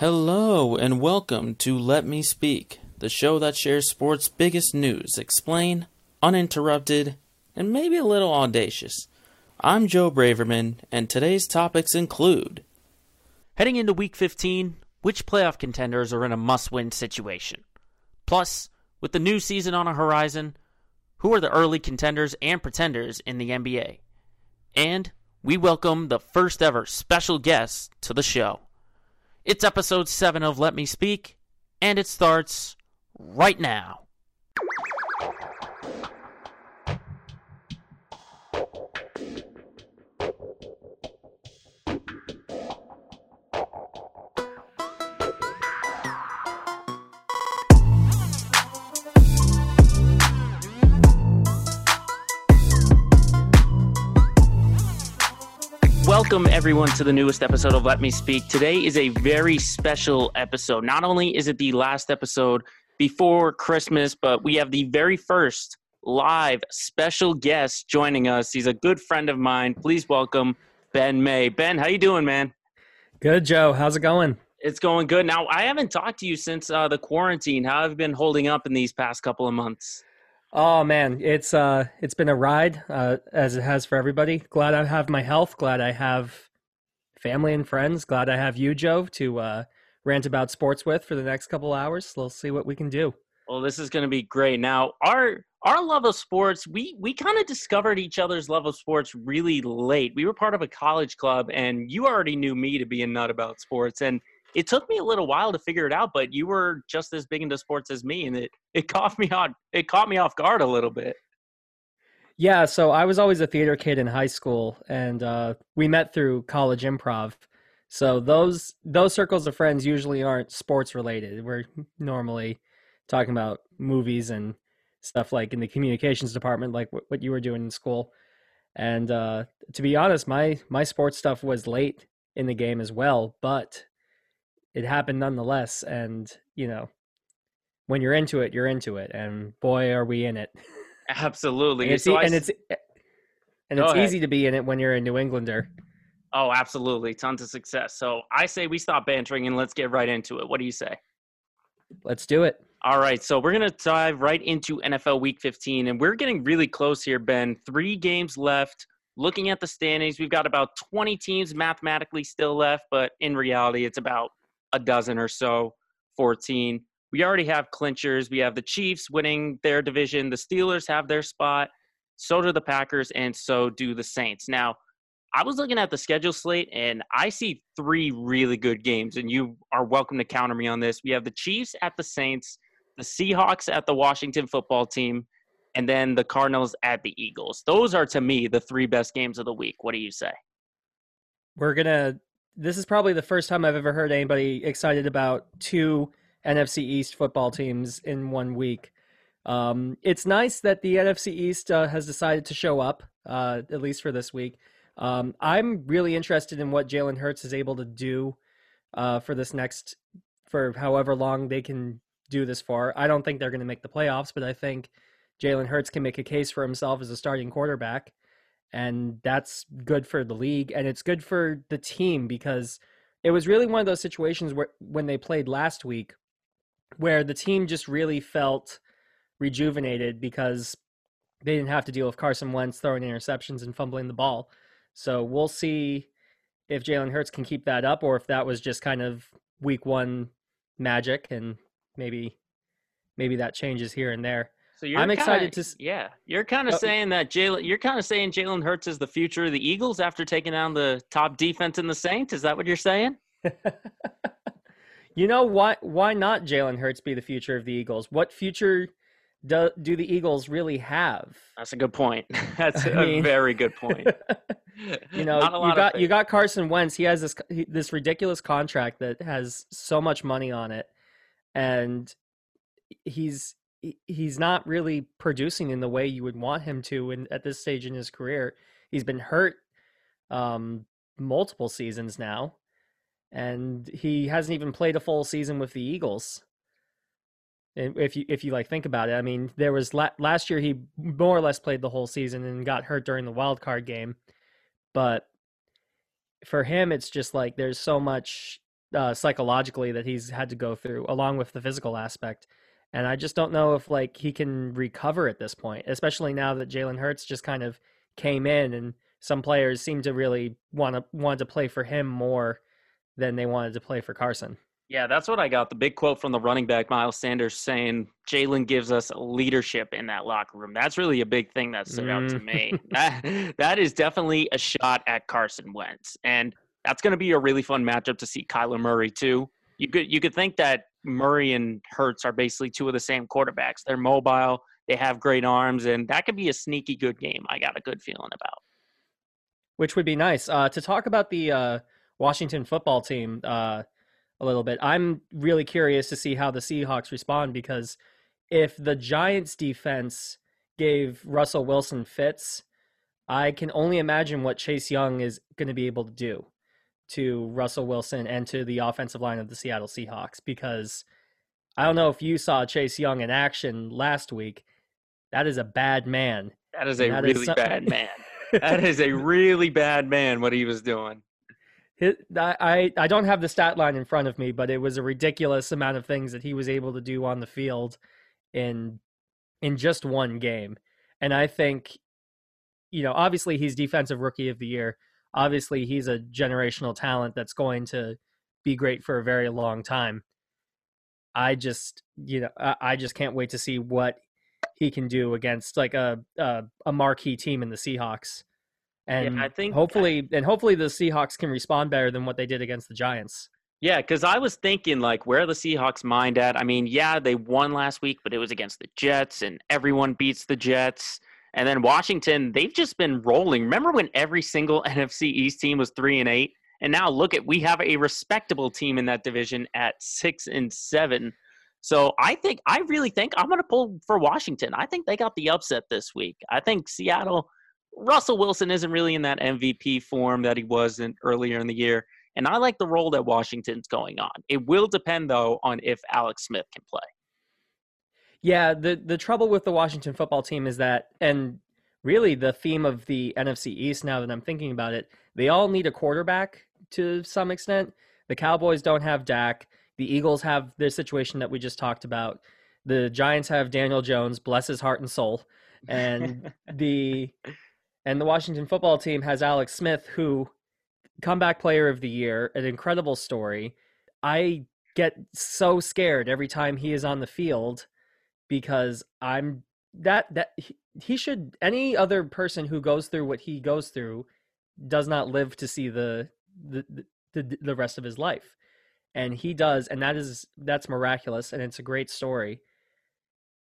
Hello, and welcome to Let Me Speak, the show that shares sports' biggest news, explain, uninterrupted, and maybe a little audacious. I'm Joe Braverman, and today's topics include Heading into week 15, which playoff contenders are in a must win situation? Plus, with the new season on a horizon, who are the early contenders and pretenders in the NBA? And we welcome the first ever special guest to the show. It's episode 7 of Let Me Speak, and it starts right now. Welcome, everyone, to the newest episode of Let Me Speak. Today is a very special episode. Not only is it the last episode before Christmas, but we have the very first live special guest joining us. He's a good friend of mine. Please welcome Ben May. Ben, how you doing, man? Good, Joe. How's it going? It's going good. Now, I haven't talked to you since uh, the quarantine. How have you been holding up in these past couple of months? Oh man, it's uh it's been a ride, uh, as it has for everybody. Glad I have my health. Glad I have family and friends. Glad I have you, Joe, to uh, rant about sports with for the next couple hours. We'll see what we can do. Well, this is going to be great. Now, our our love of sports, we we kind of discovered each other's love of sports really late. We were part of a college club, and you already knew me to be a nut about sports, and it took me a little while to figure it out. But you were just as big into sports as me, and it it caught me on it caught me off guard a little bit. Yeah, so I was always a theater kid in high school, and uh, we met through college improv. So those those circles of friends usually aren't sports related. We're normally talking about movies and stuff like in the communications department, like what, what you were doing in school. And uh, to be honest, my my sports stuff was late in the game as well, but it happened nonetheless. And you know, when you're into it, you're into it, and boy, are we in it. Absolutely, and it's, So I and s- it's and it's easy to be in it when you're a New Englander. oh, absolutely, tons of success. So I say we stop bantering and let's get right into it. What do you say? Let's do it. All right, so we're going to dive right into NFL Week 15, and we're getting really close here, Ben. Three games left. Looking at the standings, we've got about 20 teams mathematically still left, but in reality, it's about a dozen or so, 14. We already have clinchers. We have the Chiefs winning their division, the Steelers have their spot, so do the Packers, and so do the Saints. Now, I was looking at the schedule slate, and I see three really good games, and you are welcome to counter me on this. We have the Chiefs at the Saints, the Seahawks at the Washington football team, and then the Cardinals at the Eagles. Those are to me the three best games of the week. What do you say? We're gonna. This is probably the first time I've ever heard anybody excited about two NFC East football teams in one week. Um, it's nice that the NFC East uh, has decided to show up, uh, at least for this week. Um, I'm really interested in what Jalen Hurts is able to do uh, for this next, for however long they can do this for. I don't think they're going to make the playoffs, but I think Jalen Hurts can make a case for himself as a starting quarterback and that's good for the league and it's good for the team because it was really one of those situations where when they played last week where the team just really felt rejuvenated because they didn't have to deal with Carson Wentz throwing interceptions and fumbling the ball. So we'll see if Jalen Hurts can keep that up or if that was just kind of week one magic and maybe maybe that changes here and there. So you're I'm excited kinda- to Yeah, you're kind of Oh. saying that Jalen. You're kind of saying Jalen Hurts is the future of the Eagles after taking down the top defense in the Saints. Is that what you're saying? you know why why not Jalen Hurts be the future of the Eagles? What future do do the Eagles really have? That's a good point. That's I a mean- very good point. you know, Not a lot you got you got Carson Wentz. He has this he- this ridiculous contract that has so much money on it, and he's he- he's not really producing in the way you would want him to. And at this stage in his career, he's been hurt um, multiple seasons now, and he hasn't even played a full season with the Eagles. And if you if you like think about it, I mean, there was la- last year he more or less played the whole season and got hurt during the wild card game, but for him, it's just like there's so much uh, psychologically that he's had to go through, along with the physical aspect. And I just don't know if like he can recover at this point, especially now that Jalen Hurts just kind of came in and some players seem to really want to want to play for him more than they wanted to play for Carson. Yeah, that's what I got. The big quote from the running back, Miles Sanders, saying Jalen gives us leadership in that locker room. That's really a big thing that stood out to me. Mm. that, that is definitely a shot at Carson Wentz. And that's going to be a really fun matchup to see Kyler Murray, too. You could, you could think that Murray and Hurts are basically two of the same quarterbacks. They're mobile, they have great arms, and that could be a sneaky good game. I got a good feeling about. Which would be nice. Uh, to talk about the uh, Washington football team, uh, a little bit. I'm really curious to see how the Seahawks respond because if the Giants defense gave Russell Wilson fits, I can only imagine what Chase Young is going to be able to do to Russell Wilson and to the offensive line of the Seattle Seahawks because I don't know if you saw Chase Young in action last week. That is a bad man. That is a that really is some... bad man. that is a really bad man what he was doing. I, I don't have the stat line in front of me, but it was a ridiculous amount of things that he was able to do on the field in in just one game. And I think, you know, obviously he's defensive rookie of the year. Obviously he's a generational talent that's going to be great for a very long time. I just, you know, I, I just can't wait to see what he can do against like a a, a marquee team in the Seahawks and yeah, I think uh hopefully and hopefully the Seahawks can respond better than what they did against the Giants. Yeah, because I was thinking like where the Seahawks mind at. I mean, yeah, they won last week, but it was against the Jets, and everyone beats the Jets. And then Washington, they've just been rolling. Remember when every single NFC East team was three and eight? And now look at we have a respectable team in that division at six and seven. So I think I really think I'm gonna pull for Washington. I think they got the upset this week. I think Seattle Russell Wilson isn't really in that MVP form that he was in earlier in the year. And I like the role that Washington's going on. It will depend though on if Alex Smith can play. Yeah, the the trouble with the Washington football team is that and really the theme of the NFC East now that I'm thinking about it, they all need a quarterback to some extent. The Cowboys don't have Dak. The Eagles have their situation that we just talked about. The Giants have Daniel Jones, bless his heart and soul. And the and the Washington football team has Alex Smith, who comeback player of the year, an incredible story. I get so scared every time he is on the field because I'm that that he, he should any other person who goes through what he goes through does not live to see the the the, the rest of his life and he does and that is that's miraculous and it's a great story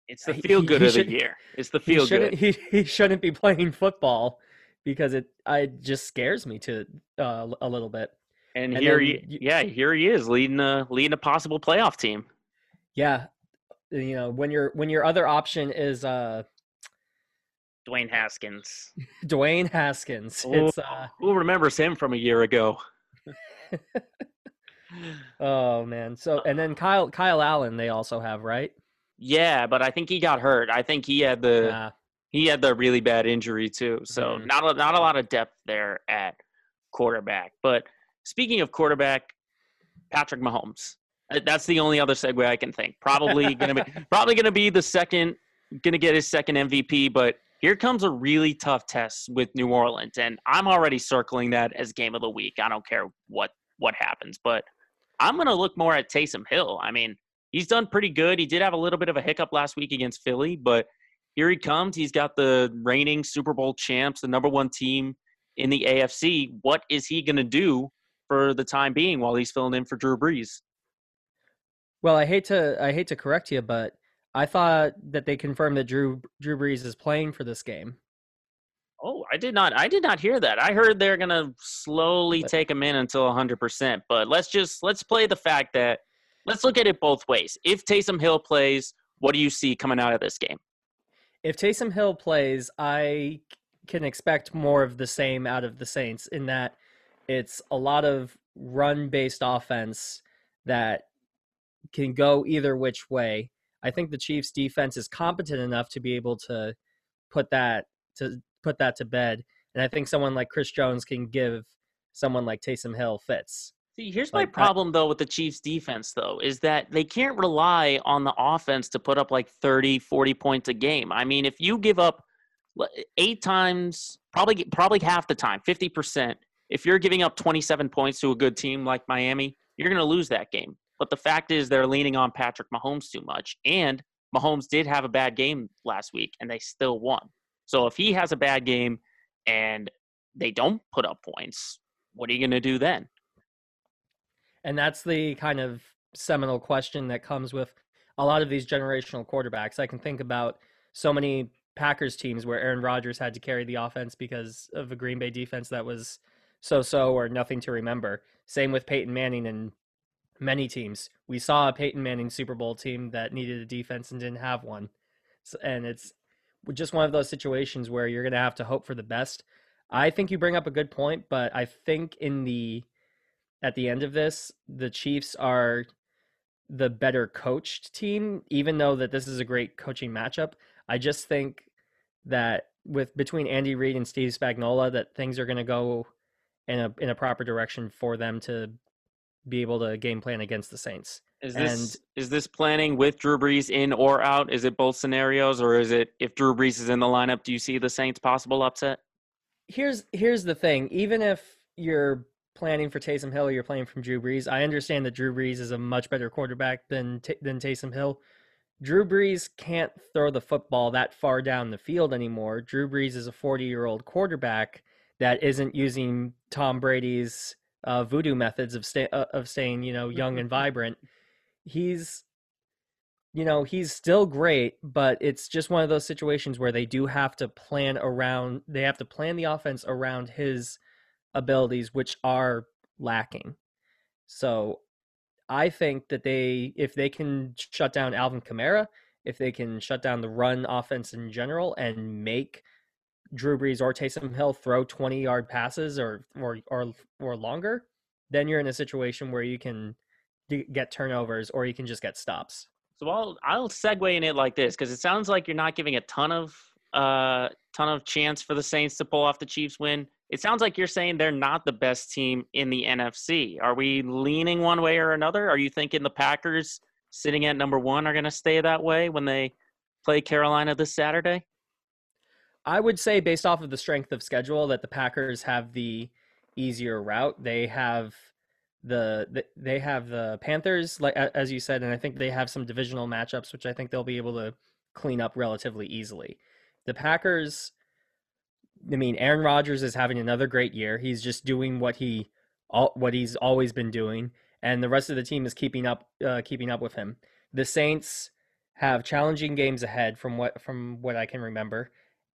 it's the feel good of the year. It's the feel he good. He, he shouldn't be playing football because it I just scares me to uh, a little bit. And, and here, then, he, yeah, here he is leading a leading a possible playoff team. Yeah, you know when your when your other option is uh Dwayne Haskins. Dwayne Haskins. Oh, it's, uh, who remembers him from a year ago? oh man. So and then Kyle Kyle Allen they also have, right? Yeah, but I think he got hurt. I think he had the yeah. he had the really bad injury too. So mm-hmm. not a, not a lot of depth there at quarterback. But speaking of quarterback, Patrick Mahomes. Uh, that's the only other segue I can think. Probably gonna be probably gonna be the second, gonna get his second MVP. But here comes a really tough test with New Orleans, and I'm already circling that as game of the week. I don't care what what happens, but I'm gonna look more at Taysom Hill. I mean, he's done pretty good. He did have a little bit of a hiccup last week against Philly, but here he comes. He's got the reigning Super Bowl champs, the number one team in the AFC. What is he going to do for the time being while he's filling in for Drew Brees? Well, I hate to I hate to correct you, but I thought that they confirmed that Drew Drew Brees is playing for this game. Oh, I did not. I did not hear that. I heard they're gonna slowly take him in until 100. percent But let's just let's play the fact that let's look at it both ways. If Taysom Hill plays, what do you see coming out of this game? If Taysom Hill plays, I can expect more of the same out of the Saints in that it's a lot of run based offense that can go either which way. I think the Chiefs defense is competent enough to be able to put that to put that to bed. And I think someone like Chris Jones can give someone like Taysom Hill fits. See, here's my Like, I- problem though with the Chiefs defense though is that they can't rely on the offense to put up like 30, 40 points a game. I mean, if you give up 8 times, probably probably half the time, 50%, if you're giving up 27 points to a good team like Miami, you're going to lose that game. But the fact is they're leaning on Patrick Mahomes too much and Mahomes did have a bad game last week and they still won. So if he has a bad game and they don't put up points, what are you going to do then? And that's the kind of seminal question that comes with a lot of these generational quarterbacks. I can think about so many Packers teams where Aaron Rodgers had to carry the offense because of a Green Bay defense that was so so or nothing to remember. Same with Peyton Manning and many teams. We saw a Peyton Manning Super Bowl team that needed a defense and didn't have one. S and it's just one of those situations where you're going to have to hope for the best. I think you bring up a good point, but I think in the at the end of this, the Chiefs are the better coached team, even though that this is a great coaching matchup. I just think that with between Andy Reid and Steve Spagnuolo that things are going to go in a in a proper direction for them to be able to game plan against the Saints. Is And- this is this planning with Drew Brees in or out? Is it both scenarios, or is it if Drew Brees is in the lineup? Do you see the Saints possible upset? here's here's the thing. Even if you're planning for Taysom Hill, or you're playing from Drew Brees. I understand that Drew Brees is a much better quarterback than than Taysom Hill. Drew Brees can't throw the football that far down the field anymore. Drew Brees is a 40 year old quarterback that isn't using Tom Brady's uh, voodoo methods of stay, uh, of staying, you know, young and vibrant. He's you know, he's still great, but it's just one of those situations where they do have to plan around, they have to plan the offense around his abilities, which are lacking. So I think that they, if they can shut down Alvin Kamara, if they can shut down the run offense in general and make Drew Brees or Taysom Hill throw 20 yard passes or, or, or, or longer, then you're in a situation where you can get turnovers or you can just get stops. So I'll I'll segue in it like this because it sounds like you're not giving a ton of uh ton of chance for the Saints to pull off the Chiefs win. It sounds like you're saying they're not the best team in the NFC. Are we leaning one way or another? Are you thinking the Packers sitting at number one are going to stay that way when they play Carolina this Saturday? I would say, based off of the strength of schedule, that the Packers have the easier route. They have the, the they have the Panthers, like as you said, and I think they have some divisional matchups, which I think they'll be able to clean up relatively easily. The Packers, I mean, Aaron Rodgers is having another great year. He's just doing what he what he's always been doing, and the rest of the team is keeping up uh, keeping up with him. The Saints have challenging games ahead from what from what I can remember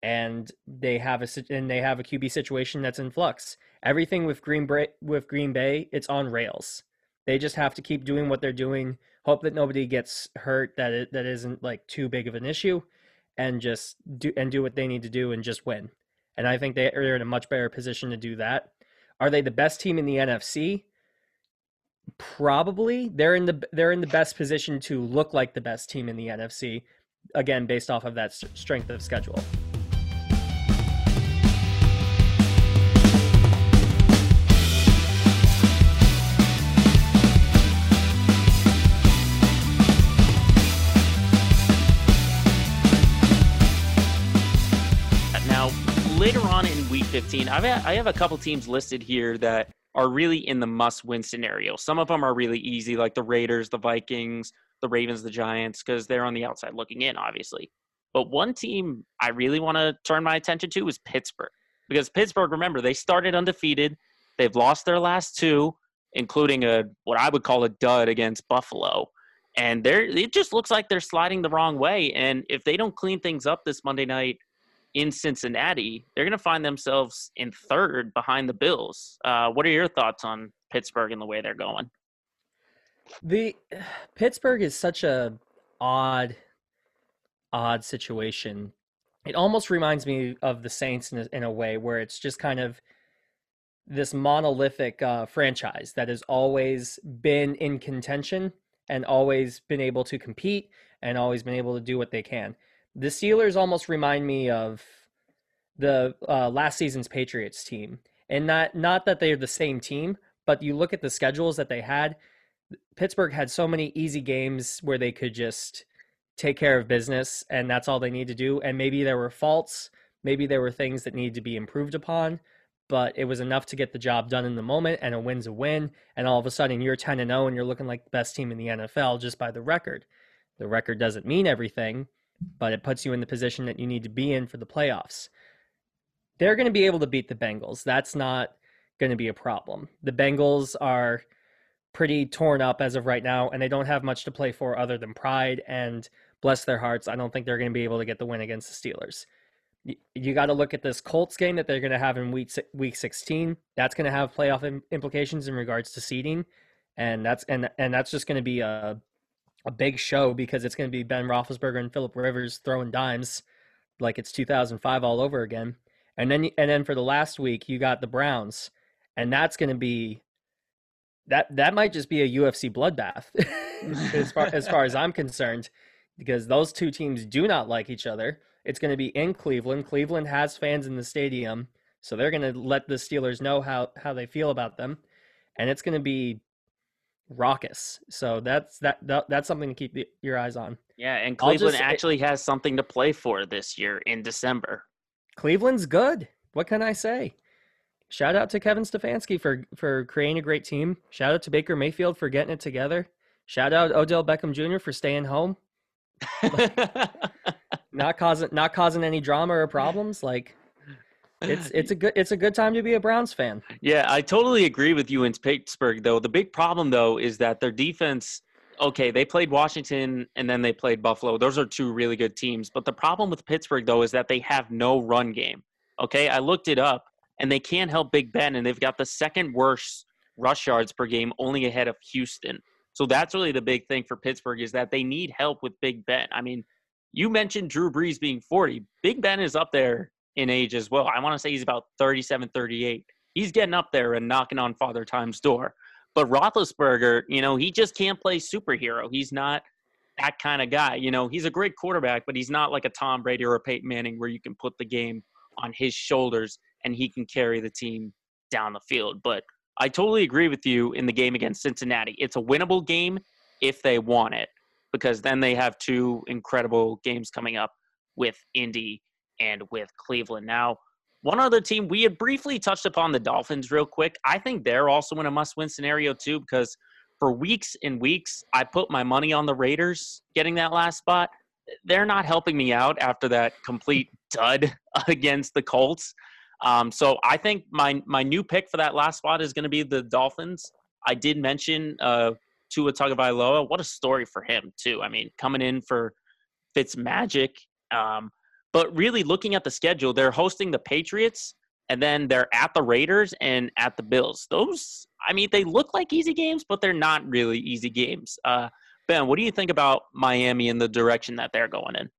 and they have a and they have a QB situation that's in flux. Everything with Green Bay, with Green Bay, it's on rails. They just have to keep doing what they're doing. Hope that nobody gets hurt. That it, that isn't like too big of an issue, and just do and do what they need to do and just win. And I think they are in a much better position to do that. Are they the best team in the NFC? Probably. They're in the they're in the best position to look like the best team in the NFC. Again, based off of that strength of schedule. 15, I've, I have a couple teams listed here that are really in the must win scenario. Some of them are really easy, like the Raiders, the Vikings, the Ravens, the Giants, because they're on the outside looking in, obviously. But one team I really want to turn my attention to is Pittsburgh. Because Pittsburgh, remember, they started undefeated. They've lost their last two, including a what I would call a dud against Buffalo. And they're it just looks like they're sliding the wrong way. And if they don't clean things up this Monday night, in Cincinnati, they're going to find themselves in third behind the Bills. Uh, what are your thoughts on Pittsburgh and the way they're going? The Pittsburgh is such a odd, odd situation. It almost reminds me of the Saints in a, in a way where it's just kind of this monolithic uh, franchise that has always been in contention and always been able to compete and always been able to do what they can. The Steelers almost remind me of the uh, last season's Patriots team, and not not that they're the same team, but you look at the schedules that they had. Pittsburgh had so many easy games where they could just take care of business, and that's all they need to do. And maybe there were faults, maybe there were things that needed to be improved upon, but it was enough to get the job done in the moment. And a win's a win. And all of a sudden, you're 10 and 0, and you're looking like the best team in the NFL just by the record. The record doesn't mean everything, but it puts you in the position that you need to be in for the playoffs. They're going to be able to beat the Bengals. That's not going to be a problem. The Bengals are pretty torn up as of right now, and they don't have much to play for other than pride. And bless their hearts, I don't think they're going to be able to get the win against the Steelers. You, got to look at this Colts game that they're going to have in week week 16. That's going to have playoff implications in regards to seeding, and that's and and that's just going to be a a big show because it's going to be Ben Roethlisberger and Philip Rivers throwing dimes like it's 2005 all over again. And then and then for the last week, you got the Browns, and that's going to be that that might just be a UFC bloodbath as far as far as I'm concerned, because those two teams do not like each other. It's going to be in Cleveland. Cleveland has fans in the stadium, so they're going to let the Steelers know how how they feel about them, and it's going to be raucous. So that's that, that that's something to keep the, your eyes on. Yeah, and Cleveland just, actually it, has something to play for this year in December. Cleveland's good. What can I say? Shout out to Kevin Stefanski for for creating a great team. Shout out to Baker Mayfield for getting it together. Shout out Odell Beckham Jr. for staying home. not causing not causing any drama or problems. Like it's it's a good it's a good time to be a Browns fan. Yeah, I totally agree with you in Pittsburgh though. The big problem though is that their defense okay, they played Washington and then they played Buffalo. Those are two really good teams. But the problem with Pittsburgh though is that they have no run game. Okay, I looked it up and they can't help Big Ben and they've got the second worst rush yards per game only ahead of Houston. So that's really the big thing for Pittsburgh is that they need help with Big Ben. I mean, you mentioned Drew Brees being 40. Big Ben is up there in age as well. I want to say he's about 37, 38. He's getting up there and knocking on Father Time's door. But Roethlisberger, you know, he just can't play superhero. He's not that kind of guy. You know, he's a great quarterback, but he's not like a Tom Brady or a Peyton Manning where you can put the game on his shoulders and he can carry the team down the field. But I totally agree with you in the game against Cincinnati. It's a winnable game if they want it, because then they have two incredible games coming up with Indy and with Cleveland. Now, one other team we had briefly touched upon the Dolphins real quick. I think they're also in a must-win scenario too because for weeks and weeks I put my money on the Raiders getting that last spot. They're not helping me out after that complete dud against the Colts. Um, so I think my my new pick for that last spot is going to be the Dolphins. I did mention uh, Tua Tagovailoa. What a story for him too. I mean, coming in for Fitz Magic. Um, but really, looking at the schedule, they're hosting the Patriots, and then they're at the Raiders and at the Bills. Those, I mean, they look like easy games, but they're not really easy games. Uh, ben, what do you think about Miami and the direction that they're going in?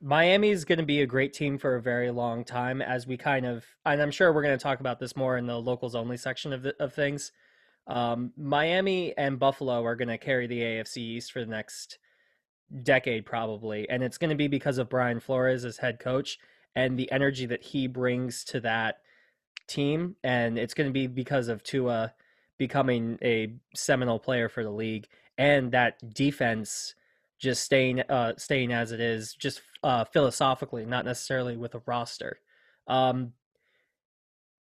Miami is going to be a great team for a very long time, as we kind of, and I'm sure we're going to talk about this more in the locals only section of the, of things. Um, Miami and Buffalo are going to carry the AFC East for the next decade probably and it's going to be because of Brian Flores as head coach and the energy that he brings to that team and it's going to be because of Tua becoming a seminal player for the league and that defense just staying uh staying as it is just uh philosophically not necessarily with a roster. Um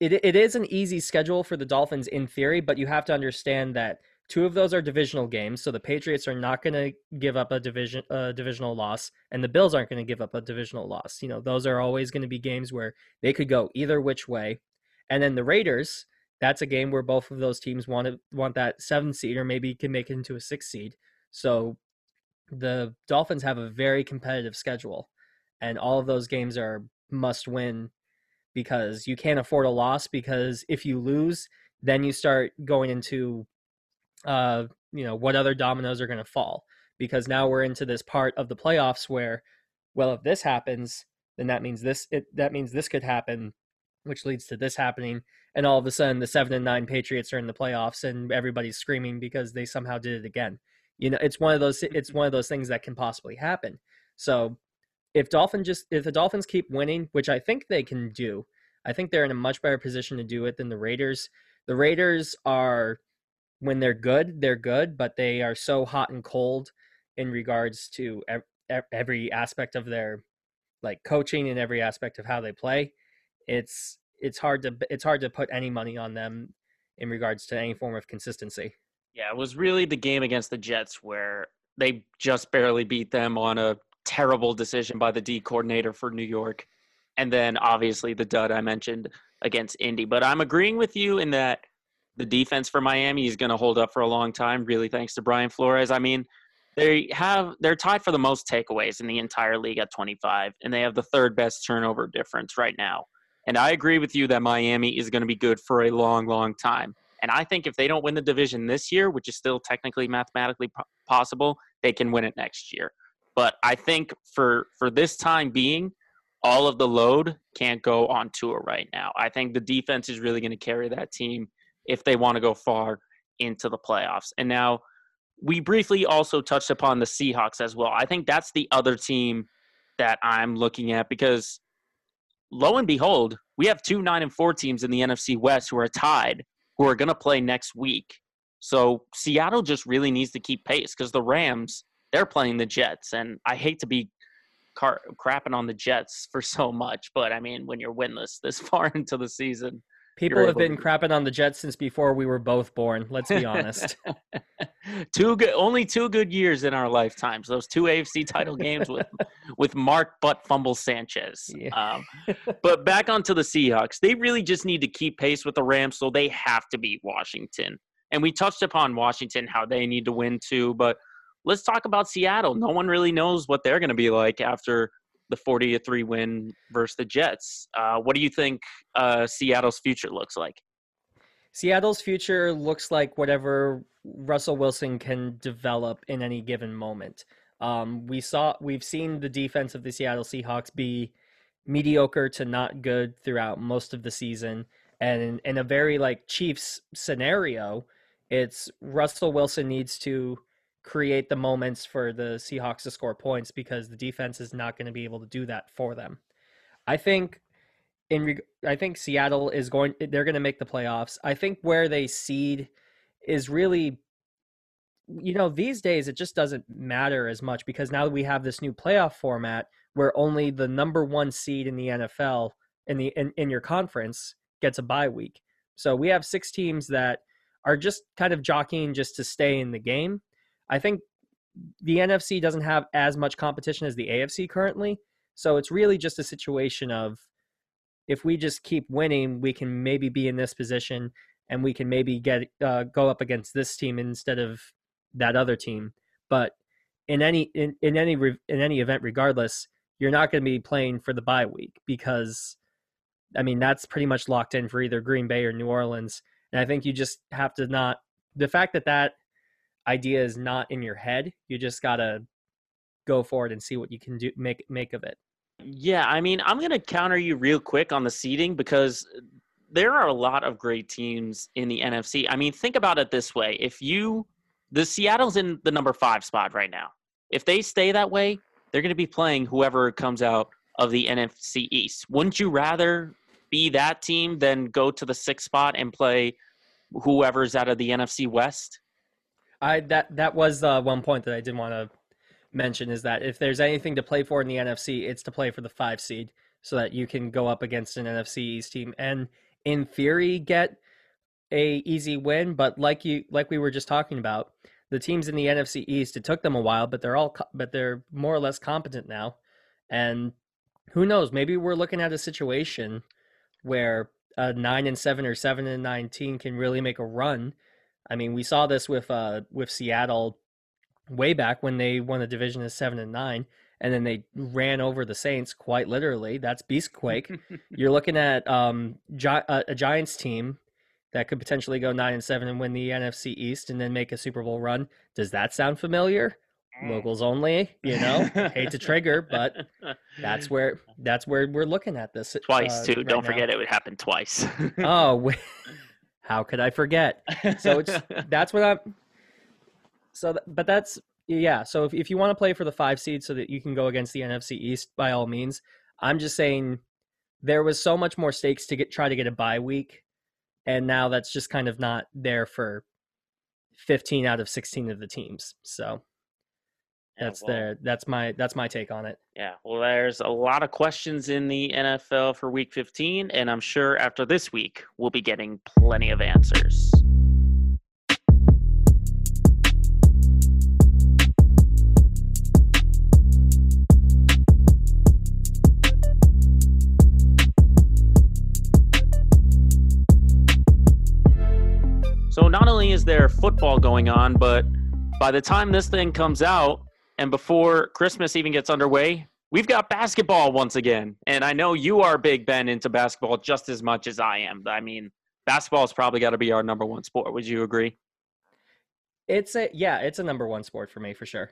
it it is an easy schedule for the Dolphins in theory but you have to understand that Two of those are divisional games, so the Patriots are not going to give up a division a divisional loss, and the Bills aren't going to give up a divisional loss. You know, those are always going to be games where they could go either which way. And then the Raiders, that's a game where both of those teams want to want that seven seed or maybe can make it into a six seed. So the Dolphins have a very competitive schedule, and all of those games are must win because you can't afford a loss because if you lose, then you start going into uh, you know, what other dominoes are going to fall. Because now we're into this part of the playoffs where, well, if this happens, then that means this. It, that means this could happen, which leads to this happening, and all of a sudden the seven and nine Patriots are in the playoffs, and everybody's screaming because they somehow did it again. You know, it's one of those. It's one of those things that can possibly happen. So, if Dolphin just if the Dolphins keep winning, which I think they can do, I think they're in a much better position to do it than the Raiders The Raiders are when they're good, they're good, but they are so hot and cold in regards to every aspect of their like coaching and every aspect of how they play. It's it's hard to it's hard to put any money on them in regards to any form of consistency. Yeah, it was really the game against the Jets where they just barely beat them on a terrible decision by the D coordinator for New York. And then obviously the dud I mentioned against Indy. But I'm agreeing with you in that the defense for Miami is going to hold up for a long time, really thanks to Brian Flores. I mean, they have they're tied for the most takeaways in the entire league at 25 and they have the third best turnover difference right now. And I agree with you that Miami is going to be good for a long long time. And I think if they don't win the division this year, which is still technically mathematically possible, they can win it next year. But I think for for this time being, all of the load can't go on Tua right now. I think the defense is really going to carry that team if they want to go far into the playoffs. And now we briefly also touched upon the Seahawks as well. I think that's the other team that I'm looking at because lo and behold, we have two 9 and 4 teams in the NFC West who are tied who are going to play next week. So Seattle just really needs to keep pace because the Rams, they're playing the Jets. And I hate to be car- crapping on the Jets for so much, but I mean, when you're winless this far into the season, people have been to... crapping on the Jets since before we were both born. Let's be honest. two good, only two good years in our lifetimes. Those two AFC title games with with Mark Butt Fumble Sanchez. Yeah. Um, but back onto the Seahawks, they really just need to keep pace with the Rams, so they have to beat Washington. And we touched upon Washington, how they need to win too, but let's talk about Seattle. No one really knows what they're going to be like after the 40 to 3 win versus the Jets. Uh, what do you think uh, Seattle's future looks like? Seattle's future looks like whatever Russell Wilson can develop in any given moment. Um, we saw we've seen the defense of the Seattle Seahawks be mediocre to not good throughout most of the season, and in, in a very like Chiefs scenario, it's Russell Wilson needs to create the moments for the Seahawks to score points because the defense is not going to be able to do that for them. I think in reg- I think Seattle is going they're going to make the playoffs. I think where they seed is really you know, these days it just doesn't matter as much because now we have this new playoff format where only the number 1 seed in the NFL in the in, in your conference gets a bye week. So we have six teams that are just kind of jockeying just to stay in the game I think the NFC doesn't have as much competition as the AFC currently. So it's really just a situation of if we just keep winning, we can maybe be in this position and we can maybe get uh, go up against this team instead of that other team. But in any in, in any in any event, regardless, you're not going to be playing for the bye week because I mean that's pretty much locked in for either Green Bay or New Orleans. And I think you just have to not the fact that that idea is not in your head. You just gotta go for it and see what you can do make make of it. Yeah, I mean, I'm gonna counter you real quick on the seeding because uh, there are a lot of great teams in the NFC. I mean, think about it this way: if you the Seattle's in the number five spot right now. If they stay that way, they're going to be playing whoever comes out of the NFC East. Wouldn't you rather be that team than go to the sixth spot and play whoever's out of the NFC West? I that that was uh, one point that I did want to mention is that if there's anything to play for in the NFC, it's to play for the five seed so that you can go up against an NFC East team and in theory get a easy win. But like you like we were just talking about, the teams in the NFC East, it took them a while, but they're all but they're more or less competent now, and who knows? Maybe we're looking at a situation where a nine and seven or seven and nineteen can really make a run I mean, we saw this with uh with Seattle way back when they won the division as seven and nine, and then they ran over the Saints quite literally. That's Beastquake. You're looking at um Gi- a, a Giants team that could potentially go nine and seven and win the NFC East and then make a Super Bowl run. Does that sound familiar? Mm. Locals only, you know. Hate to trigger, but that's where that's where we're looking at this twice uh, too. Right Don't now. forget it would happen twice. oh. How could I forget? So it's that's what I'm. So, but that's yeah. So if if you want to play for the five seed so that you can go against the NFC East, by all means. I'm just saying there was so much more stakes to get try to get a bye week, and now that's just kind of not there for 15 out of 16 of the teams. So Oh, that's well, their that's my that's my take on it. Yeah, well, there's a lot of questions in the NFL for Week 15, and I'm sure after this week we'll be getting plenty of answers. So not only is there football going on, but by the time this thing comes out and before Christmas even gets underway, we've got basketball once again. And I know you are Big Ben into basketball just as much as I am. I mean, basketball's probably got to be our number one sport. Would you agree? It's a yeah, it's a number one sport for me for sure.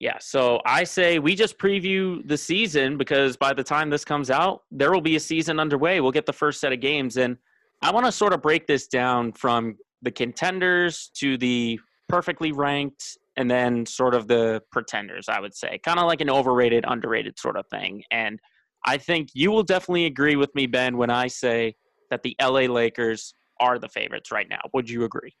Yeah, so I say we just preview the season because by the time this comes out, there will be a season underway. We'll get the first set of games and I want to sort of break this down from the contenders to the perfectly ranked and then sort of the pretenders, I would say. Kind of like an overrated, underrated sort of thing. And I think you will definitely agree with me, Ben, when I say that the LA Lakers are the favorites right now. Would you agree?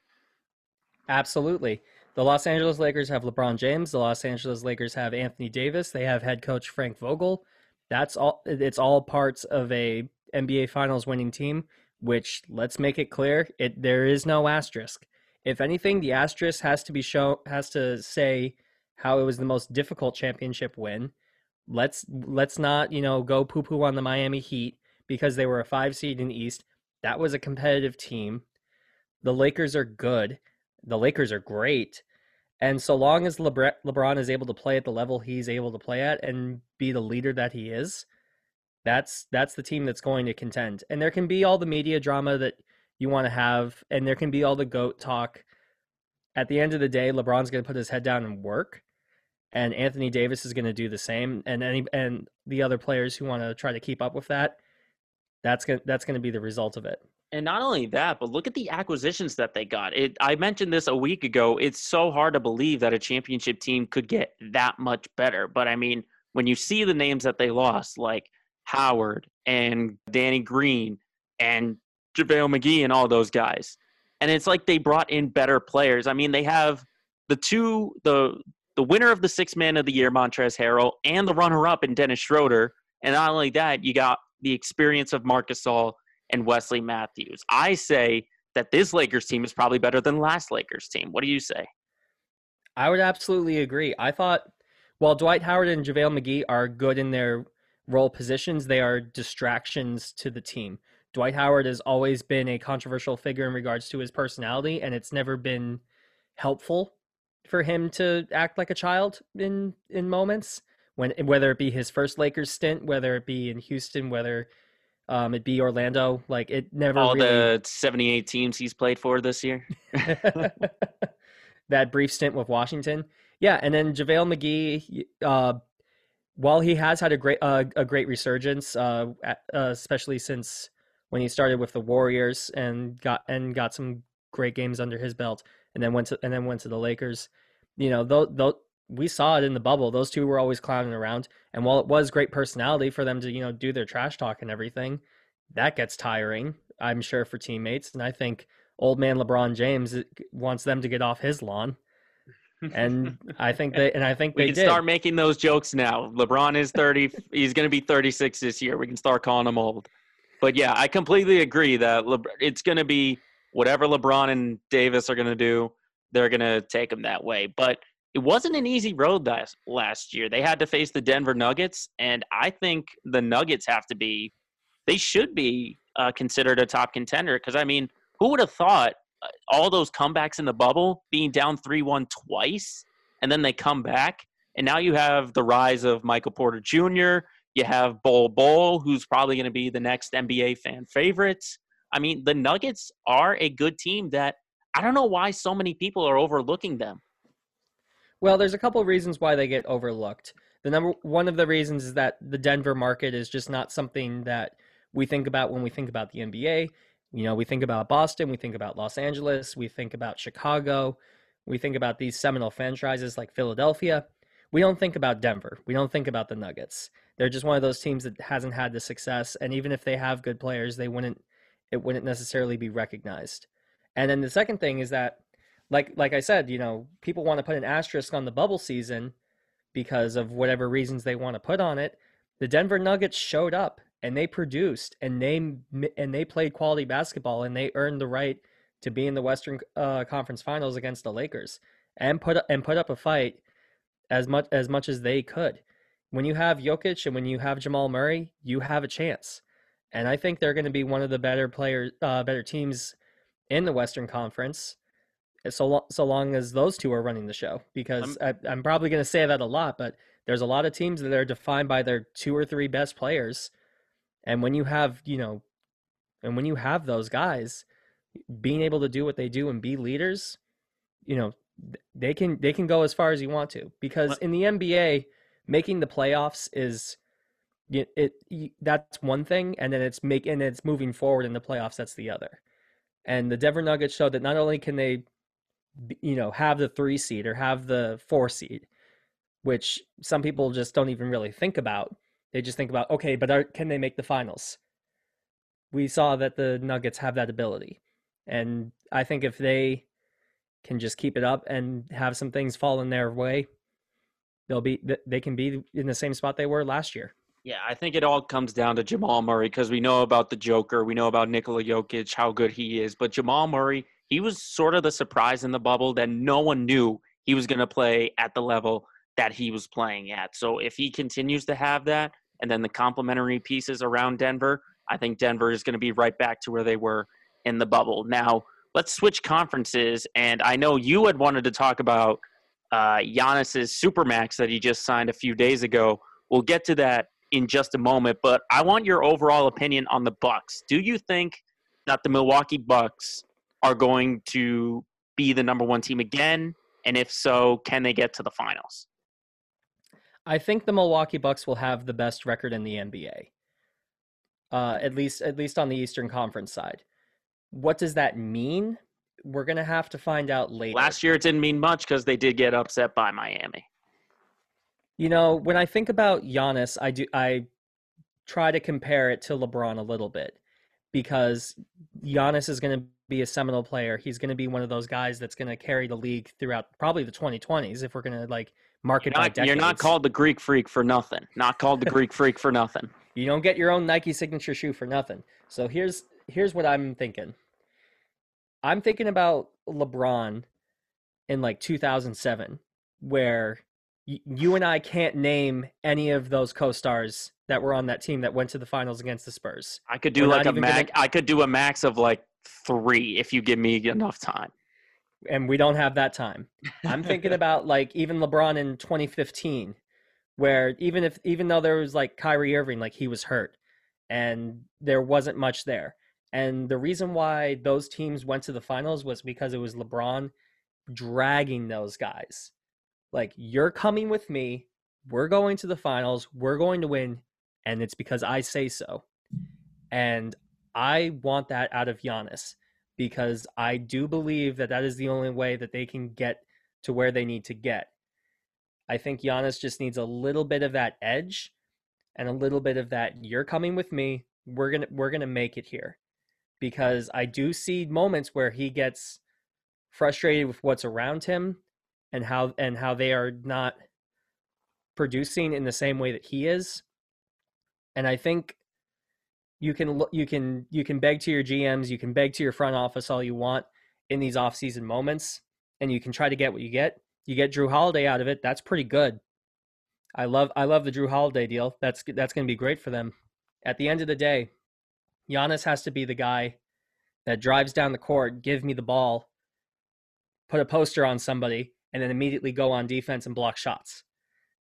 Absolutely. The Los Angeles Lakers have LeBron James. The Los Angeles Lakers have Anthony Davis. They have head coach Frank Vogel. That's all it's all parts of a NBA finals winning team which let's make it clear, it there is no asterisk. If anything, the asterisk has to be shown has to say how it was the most difficult championship win. Let's let's not, you know, go poo poo on the Miami Heat because they were a five seed in the East. That was a competitive team. The Lakers are good. The Lakers are great. And so long as Lebr- LeBron is able to play at the level he's able to play at and be the leader that he is, that's that's the team that's going to contend. And there can be all the media drama that you want to have, and there can be all the goat talk. At the end of the day, LeBron's going to put his head down and work, and Anthony Davis is going to do the same. And any and the other players who want to try to keep up with that, that's going that's going to be the result of it. And not only that, but look at the acquisitions that they got. It I mentioned this a week ago. It's so hard to believe that a championship team could get that much better. But I mean, when you see the names that they lost, like Howard and Danny Green and JaVale McGee and all those guys. And it's like they brought in better players. I mean, they have the two the the winner of the six man of the year, Montrezl Harrell, and the runner up in Dennis Schroeder. And not only that, you got the experience of Marc Gasol and Wesley Matthews. I say that this Lakers team is probably better than last Lakers team. What do you say? I would absolutely agree. I thought while Dwight Howard and JaVale McGee are good in their role positions, they are distractions to the team. Dwight Howard has always been a controversial figure in regards to his personality, and it's never been helpful for him to act like a child in in moments when whether it be his first Lakers stint, whether it be in Houston, whether um, it be Orlando. Like it never all really... the seventy eight teams he's played for this year. that brief stint with Washington, yeah, and then JaVale McGee, uh, while he has had a great uh, a great resurgence, uh, uh, especially since when he started with the Warriors and got and got some great games under his belt, and then went to and then went to the Lakers. You know, though, though we saw it in the bubble, those two were always clowning around. And while it was great personality for them to you know do their trash talk and everything, that gets tiring. I'm sure for teammates, and I think old man LeBron James wants them to get off his lawn and I think they and I think we they can did. start making those jokes now. LeBron is thirty; he's going to be thirty-six this year. We can start calling him old. But yeah, I completely agree that Le- it's going to be whatever LeBron and Davis are going to do. They're going to take them that way. But it wasn't an easy road last last year. They had to face the Denver Nuggets, and I think the Nuggets have to be. They should be uh, considered a top contender because I mean, who would have thought uh, all those comebacks in the bubble, being down 3 1 twice, and then they come back. And now you have the rise of Michael Porter Jr., you have Bol Bol, who's probably going to be the next NBA fan favorites. I mean, the Nuggets are a good team that I don't know why so many people are overlooking them. Well, there's a couple of reasons why they get overlooked. The number one of the reasons is that the Denver market is just not something that we think about when we think about the NBA. You know, we think about Boston, we think about Los Angeles, we think about Chicago, we think about these seminal franchises like Philadelphia. We don't think about Denver. We don't think about the Nuggets. They're just one of those teams that hasn't had the success. And even if they have good players, they wouldn't it wouldn't necessarily be recognized. And then the second thing is that, like like I said, you know, people want to put an asterisk on the bubble season because of whatever reasons they want to put on it. The Denver Nuggets showed up and they produced and they and they played quality basketball and they earned the right to be in the Western uh, Conference Finals against the Lakers and put and put up a fight as much as much as they could. When you have Jokic and when you have Jamal Murray, you have a chance. And I think they're going to be one of the better players, uh, better teams in the Western Conference. So long, so long as those two are running the show, because I'm, I, I'm probably going to say that a lot, but there's a lot of teams that are defined by their two or three best players, and when you have, you know, and when you have those guys being able to do what they do and be leaders, you know, they can they can go as far as you want to. Because in the NBA, making the playoffs is it, it that's one thing, and then it's making it's moving forward in the playoffs. That's the other. And the Denver Nuggets showed that not only can they, you know, have the three seed or have the four seed, which some people just don't even really think about. They just think about okay, but are, can they make the finals? We saw that the Nuggets have that ability, and I think if they can just keep it up and have some things fall in their way, they'll be they can be in the same spot they were last year. Yeah, I think it all comes down to Jamal Murray because we know about the Joker, we know about Nikola Jokic, how good he is, but Jamal Murray, he was sort of the surprise in the bubble that no one knew he was going to play at the level that he was playing at. So if he continues to have that, and then the complementary pieces around Denver, I think Denver is going to be right back to where they were in the bubble. Now, let's switch conferences, and I know you had wanted to talk about uh, Giannis's supermax that he just signed a few days ago. We'll get to that in just a moment, but I want your overall opinion on the Bucks. Do you think that the Milwaukee Bucks are going to be the number one team again? And if so, can they get to the finals? I think the Milwaukee Bucks will have the best record in the NBA. Uh, at least, at least on the Eastern Conference side. What does that mean? We're gonna have to find out later. Last year, it didn't mean much because they did get upset by Miami. You know, when I think about Giannis, I do I try to compare it to LeBron a little bit because Giannis is going to be a seminal player. He's going to be one of those guys that's going to carry the league throughout probably the 2020s if we're going to like market you're not, you're not called the Greek freak for nothing. Not called the Greek freak for nothing. You don't get your own Nike signature shoe for nothing. So here's here's what I'm thinking. I'm thinking about LeBron in like 2007 where you and I can't name any of those co-stars that were on that team that went to the finals against the Spurs. I could do we're like a max. Gonna... I could do a max of like three if you give me enough time. And we don't have that time. I'm thinking about like even LeBron in 2015, where even if even though there was like Kyrie Irving, like he was hurt, and there wasn't much there. And the reason why those teams went to the finals was because it was LeBron dragging those guys like, you're coming with me. We're going to the finals. We're going to win. And it's because I say so. And I want that out of Giannis because I do believe that that is the only way that they can get to where they need to get. I think Giannis just needs a little bit of that edge and a little bit of that you're coming with me. We're going to we're going to make it here. Because I do see moments where he gets frustrated with what's around him and how and how they are not producing in the same way that he is. And I think you can you can you can beg to your GMs, you can beg to your front office all you want in these off-season moments and you can try to get what you get. You get Jrue Holiday out of it. That's pretty good. I love I love the Jrue Holiday deal. That's that's going to be great for them. At the end of the day, Giannis has to be the guy that drives down the court, give me the ball, put a poster on somebody, and then immediately go on defense and block shots.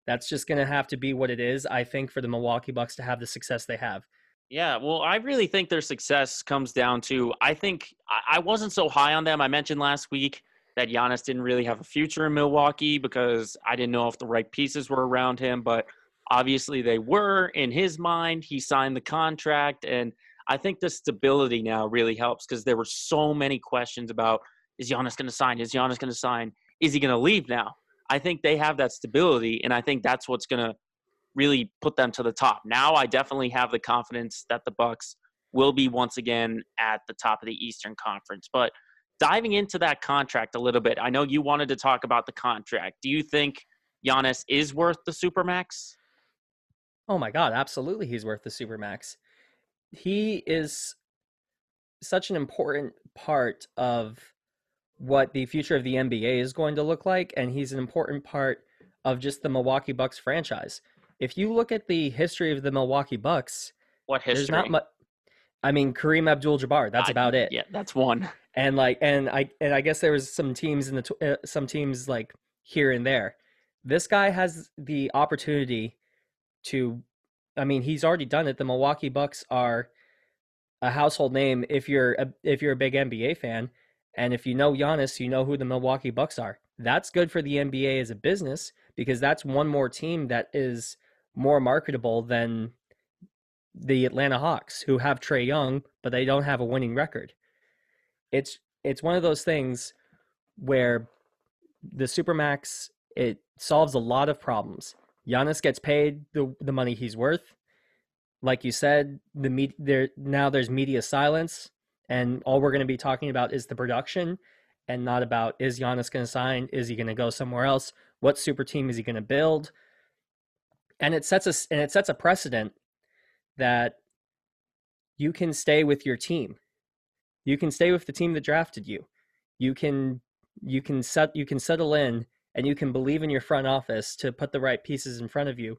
That's just going to have to be what it is, I think, for the Milwaukee Bucks to have the success they have. Yeah, well, I really think their success comes down to I think I wasn't so high on them. I mentioned last week that Giannis didn't really have a future in Milwaukee because I didn't know if the right pieces were around him, but obviously they were in his mind. He signed the contract, and I think the stability now really helps because there were so many questions about is Giannis going to sign? Is Giannis going to sign? is he going to leave now? I think they have that stability, and I think that's what's going to really put them to the top. Now, I definitely have the confidence that the Bucks will be once again at the top of the Eastern Conference. But diving into that contract a little bit, I know you wanted to talk about the contract. Do you think Giannis is worth the supermax? Oh my god, absolutely he's worth the supermax. He is such an important part of what the future of the NBA is going to look like and he's an important part of just the Milwaukee Bucks franchise. If you look at the history of the Milwaukee Bucks, what history? There's not much I mean, Kareem Abdul-Jabbar. That's I, about it. Yeah, that's one. And like, and I and I guess there was some teams in the uh, some teams like here and there. This guy has the opportunity to. I mean, he's already done it. The Milwaukee Bucks are a household name if you're a, if you're a big NBA fan, and if you know Giannis, you know who the Milwaukee Bucks are. That's good for the NBA as a business because that's one more team that is more marketable than the Atlanta Hawks, who have Trae Young, but they don't have a winning record. It's it's one of those things where the supermax it solves a lot of problems. Giannis gets paid the the money he's worth. Like you said, the me- there now there's media silence, and all we're going to be talking about is the production, and not about is Giannis going to sign? Is he going to go somewhere else? What super team is he going to build? And it sets us and it sets a precedent that you can stay with your team. You can stay with the team that drafted you. You can you can set you can settle in and you can believe in your front office to put the right pieces in front of you.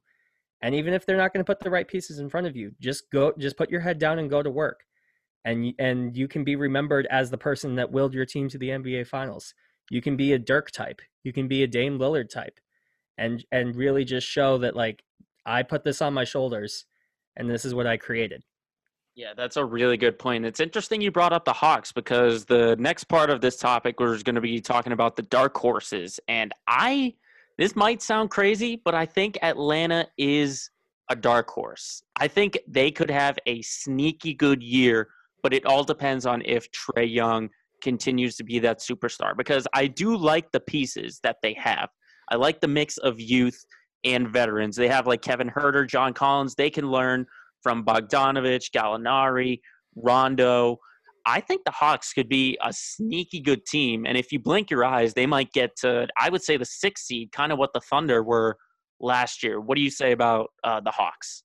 And even if they're not going to put the right pieces in front of you, just go just put your head down and go to work. And and you can be remembered as the person that willed your team to the NBA finals. You can be a Dirk type. You can be a Dame Lillard type. And and really just show that like I put this on my shoulders and this is what I created. Yeah, that's a really good point. It's interesting you brought up the Hawks because the next part of this topic was going to be talking about the dark horses. And I, this might sound crazy, but I think Atlanta is a dark horse. I think they could have a sneaky good year, but it all depends on if Trae Young continues to be that superstar because I do like the pieces that they have. I like the mix of youth and veterans. They have like Kevin Huerter, John Collins. They can learn from Bogdanovich, Gallinari, Rondo. I think the Hawks could be a sneaky good team. And if you blink your eyes, they might get to, I would say, the sixth seed, kind of what the Thunder were last year. What do you say about uh, the Hawks?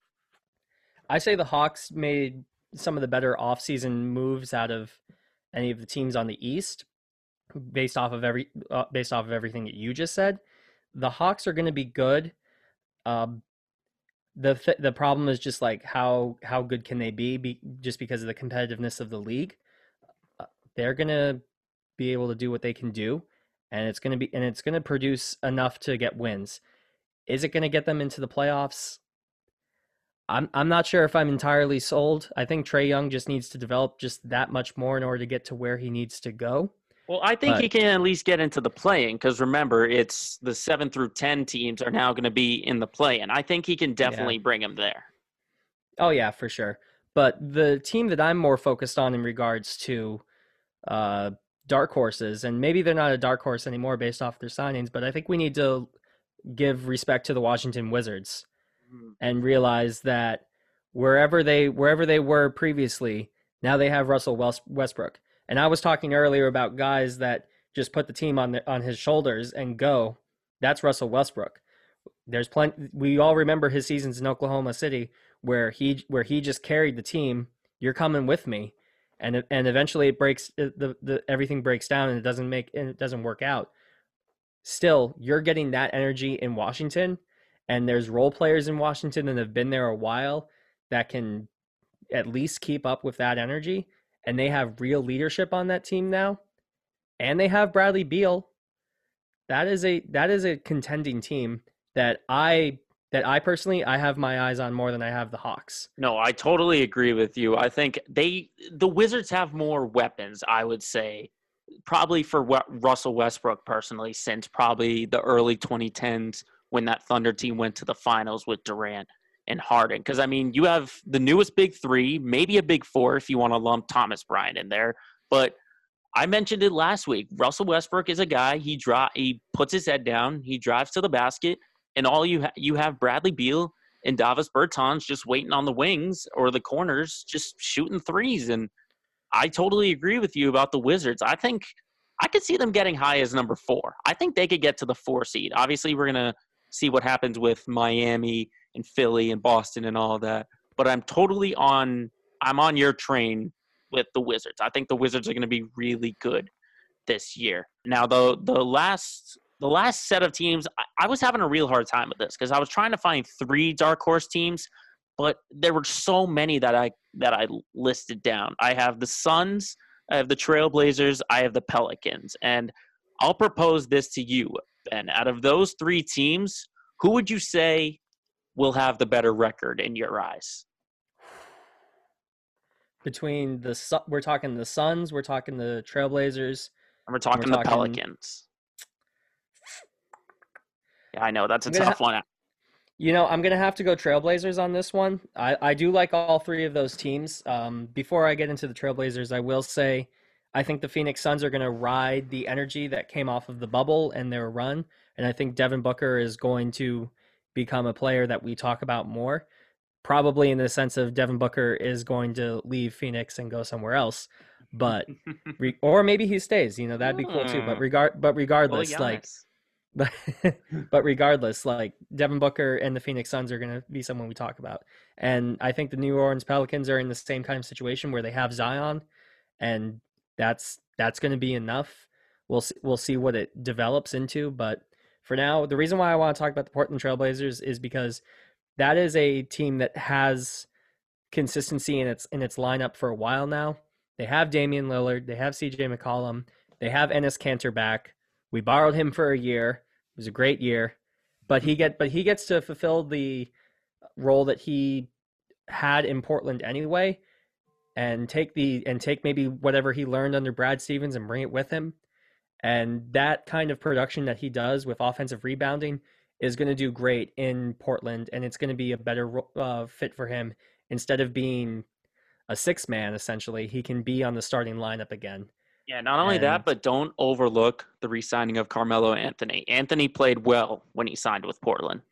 I say the Hawks made some of the better offseason moves out of any of the teams on the East based off of every uh, based off of everything that you just said. The Hawks are going to be good. Um, the th- the problem is just like how how good can they be, be just because of the competitiveness of the league. Uh, they're gonna be able to do what they can do, and it's gonna be and it's gonna produce enough to get wins. Is it gonna get them into the playoffs? I'm I'm not sure if I'm entirely sold. I think Trae Young just needs to develop just that much more in order to get to where he needs to go. Well, I think but, he can at least get into the play-in because remember, it's the seven through ten teams are now going to be in the play-in. I think he can definitely yeah. bring him there. Oh yeah, for sure. But the team that I'm more focused on in regards to uh, dark horses, and maybe they're not a dark horse anymore based off their signings, but I think we need to give respect to the Washington Wizards mm-hmm. and realize that wherever they wherever they were previously, now they have Russell Westbrook. And I was talking earlier about guys that just put the team on the, on his shoulders and go. That's Russell Westbrook. There's plenty. We all remember his seasons in Oklahoma City where he where he just carried the team. You're coming with me, and and eventually it breaks. The the everything breaks down and it doesn't make and it doesn't work out. Still, you're getting that energy in Washington, and there's role players in Washington that have been there a while that can at least keep up with that energy and they have real leadership on that team now, and they have Bradley Beal, that is a that is a contending team that I that I personally I have my eyes on more than I have the Hawks. No, I totally agree with you. I think they the Wizards have more weapons, I would say. Probably for Russell Westbrook personally since probably the early 2010s when that Thunder team went to the finals with Durant and Harden. Because I mean, you have the newest big three, maybe a big four if you want to lump Thomas Bryant in there. But I mentioned it last week. Russell Westbrook is a guy. He draw. He puts his head down. He drives to the basket, and all you ha- you have Bradley Beal and Davis Bertans just waiting on the wings or the corners, just shooting threes. And I totally agree with you about the Wizards. I think I could see them getting high as number four. I think they could get to the four seed. Obviously, we're gonna see what happens with Miami and Philly and Boston and all that. But I'm totally on. I'm on your train with the Wizards. I think the Wizards are going to be really good this year. Now, the the last the last set of teams, I, I was having a real hard time with this because I was trying to find three dark horse teams, but there were so many that I that I listed down. I have the Suns, I have the Trailblazers, I have the Pelicans, and I'll propose this to you, Ben. Out of those three teams, who would you say will have the better record in your eyes? Between the we're talking the Suns, we're talking the Trailblazers, And we're talking we're the talking- Pelicans. Yeah, I know that's a tough one. You know, I'm gonna have to go Trailblazers on this one. I, I do like all three of those teams. Um, before I get into the Trailblazers, I will say I think the Phoenix Suns are gonna ride the energy that came off of the bubble and their run, and I think Devin Booker is going to become a player that we talk about more. Probably in the sense of Devin Booker is going to leave Phoenix and go somewhere else, but re- or maybe he stays. You know, that'd be cool too. But Hmm. regard, but Well, regardless, like but but regardless, like Devin Booker and the Phoenix Suns are going to be someone we talk about. And I think the New Orleans Pelicans are in the same kind of situation where they have Zion and that's that's going to be enough. We'll see, we'll see what it develops into, but for now, the reason why I want to talk about the Portland Trailblazers is because that is a team that has consistency in its in its lineup for a while now. They have Damian Lillard, they have CJ McCollum, they have Enes Kanter back. We borrowed him for a year. It was a great year, but he get but he gets to fulfill the role that he had in Portland anyway, and take the and take maybe whatever he learned under Brad Stevens and bring it with him. And that kind of production that he does with offensive rebounding is going to do great in Portland, and it's going to be a better uh, fit for him instead of being a six man. Essentially, he can be on the starting lineup again. Yeah, not only that, but don't overlook the re-signing of Carmelo Anthony. Anthony played well when he signed with Portland.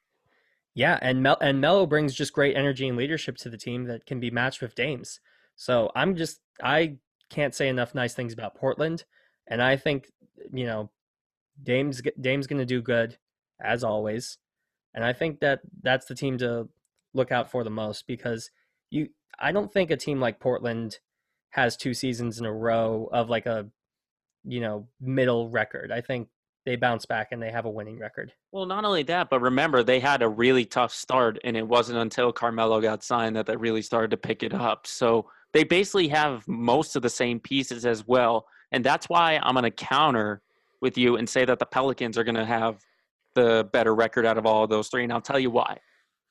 Yeah, and Mel and Melo brings just great energy and leadership to the team that can be matched with Dames. So I'm just I can't say enough nice things about Portland, and I think you know Dame's Dame's going to do good as always, and I think that that's the team to look out for the most because you I don't think a team like Portland has two seasons in a row of like a you know middle record. I think they bounce back and they have a winning record. Well, not only that, but remember they had a really tough start, and it wasn't until Carmelo got signed that they really started to pick it up. So they basically have most of the same pieces as well, and that's why I'm going to counter with you and say that the Pelicans are going to have the better record out of all of those three, and I'll tell you why.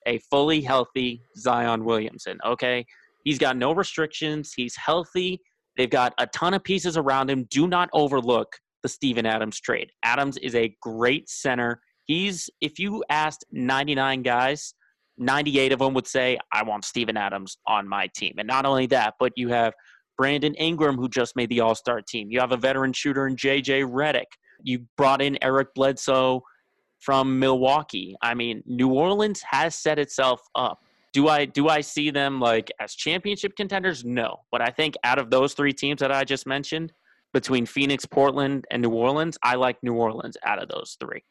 A fully healthy Zion Williamson, okay? He's got no restrictions. He's healthy. They've got a ton of pieces around him. Do not overlook the Steven Adams trade. Adams is a great center. He's if you asked 99 guys, 98 of them would say, I want Steven Adams on my team. And not only that, but you have Brandon Ingram, who just made the All Star team. You have a veteran shooter in JJ Redick. You brought in Eric Bledsoe from Milwaukee. I mean, New Orleans has set itself up. Do I do I see them like as championship contenders? No. But I think out of those three teams that I just mentioned, between Phoenix, Portland, and New Orleans, I like New Orleans out of those three.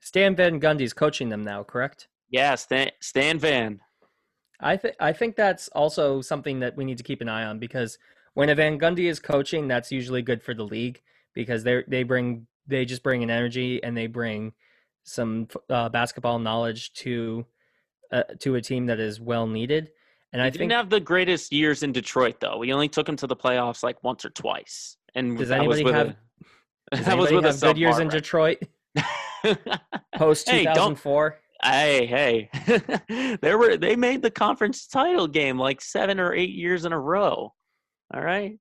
Stan Van Gundy's coaching them now, correct? Yeah, Stan, Stan Van. I think I think that's also something that we need to keep an eye on because when a Van Gundy is coaching, that's usually good for the league because they they bring they just bring an energy and they bring some uh, basketball knowledge to uh, to a team that is well needed. And He I didn't think have the greatest years in Detroit, though. We only took him to the playoffs like once or twice, and Does anybody have- a, does that was with have good years in Detroit post two thousand four. Hey, hey, hey. they were they made the conference title game like seven or eight years in a row. All right,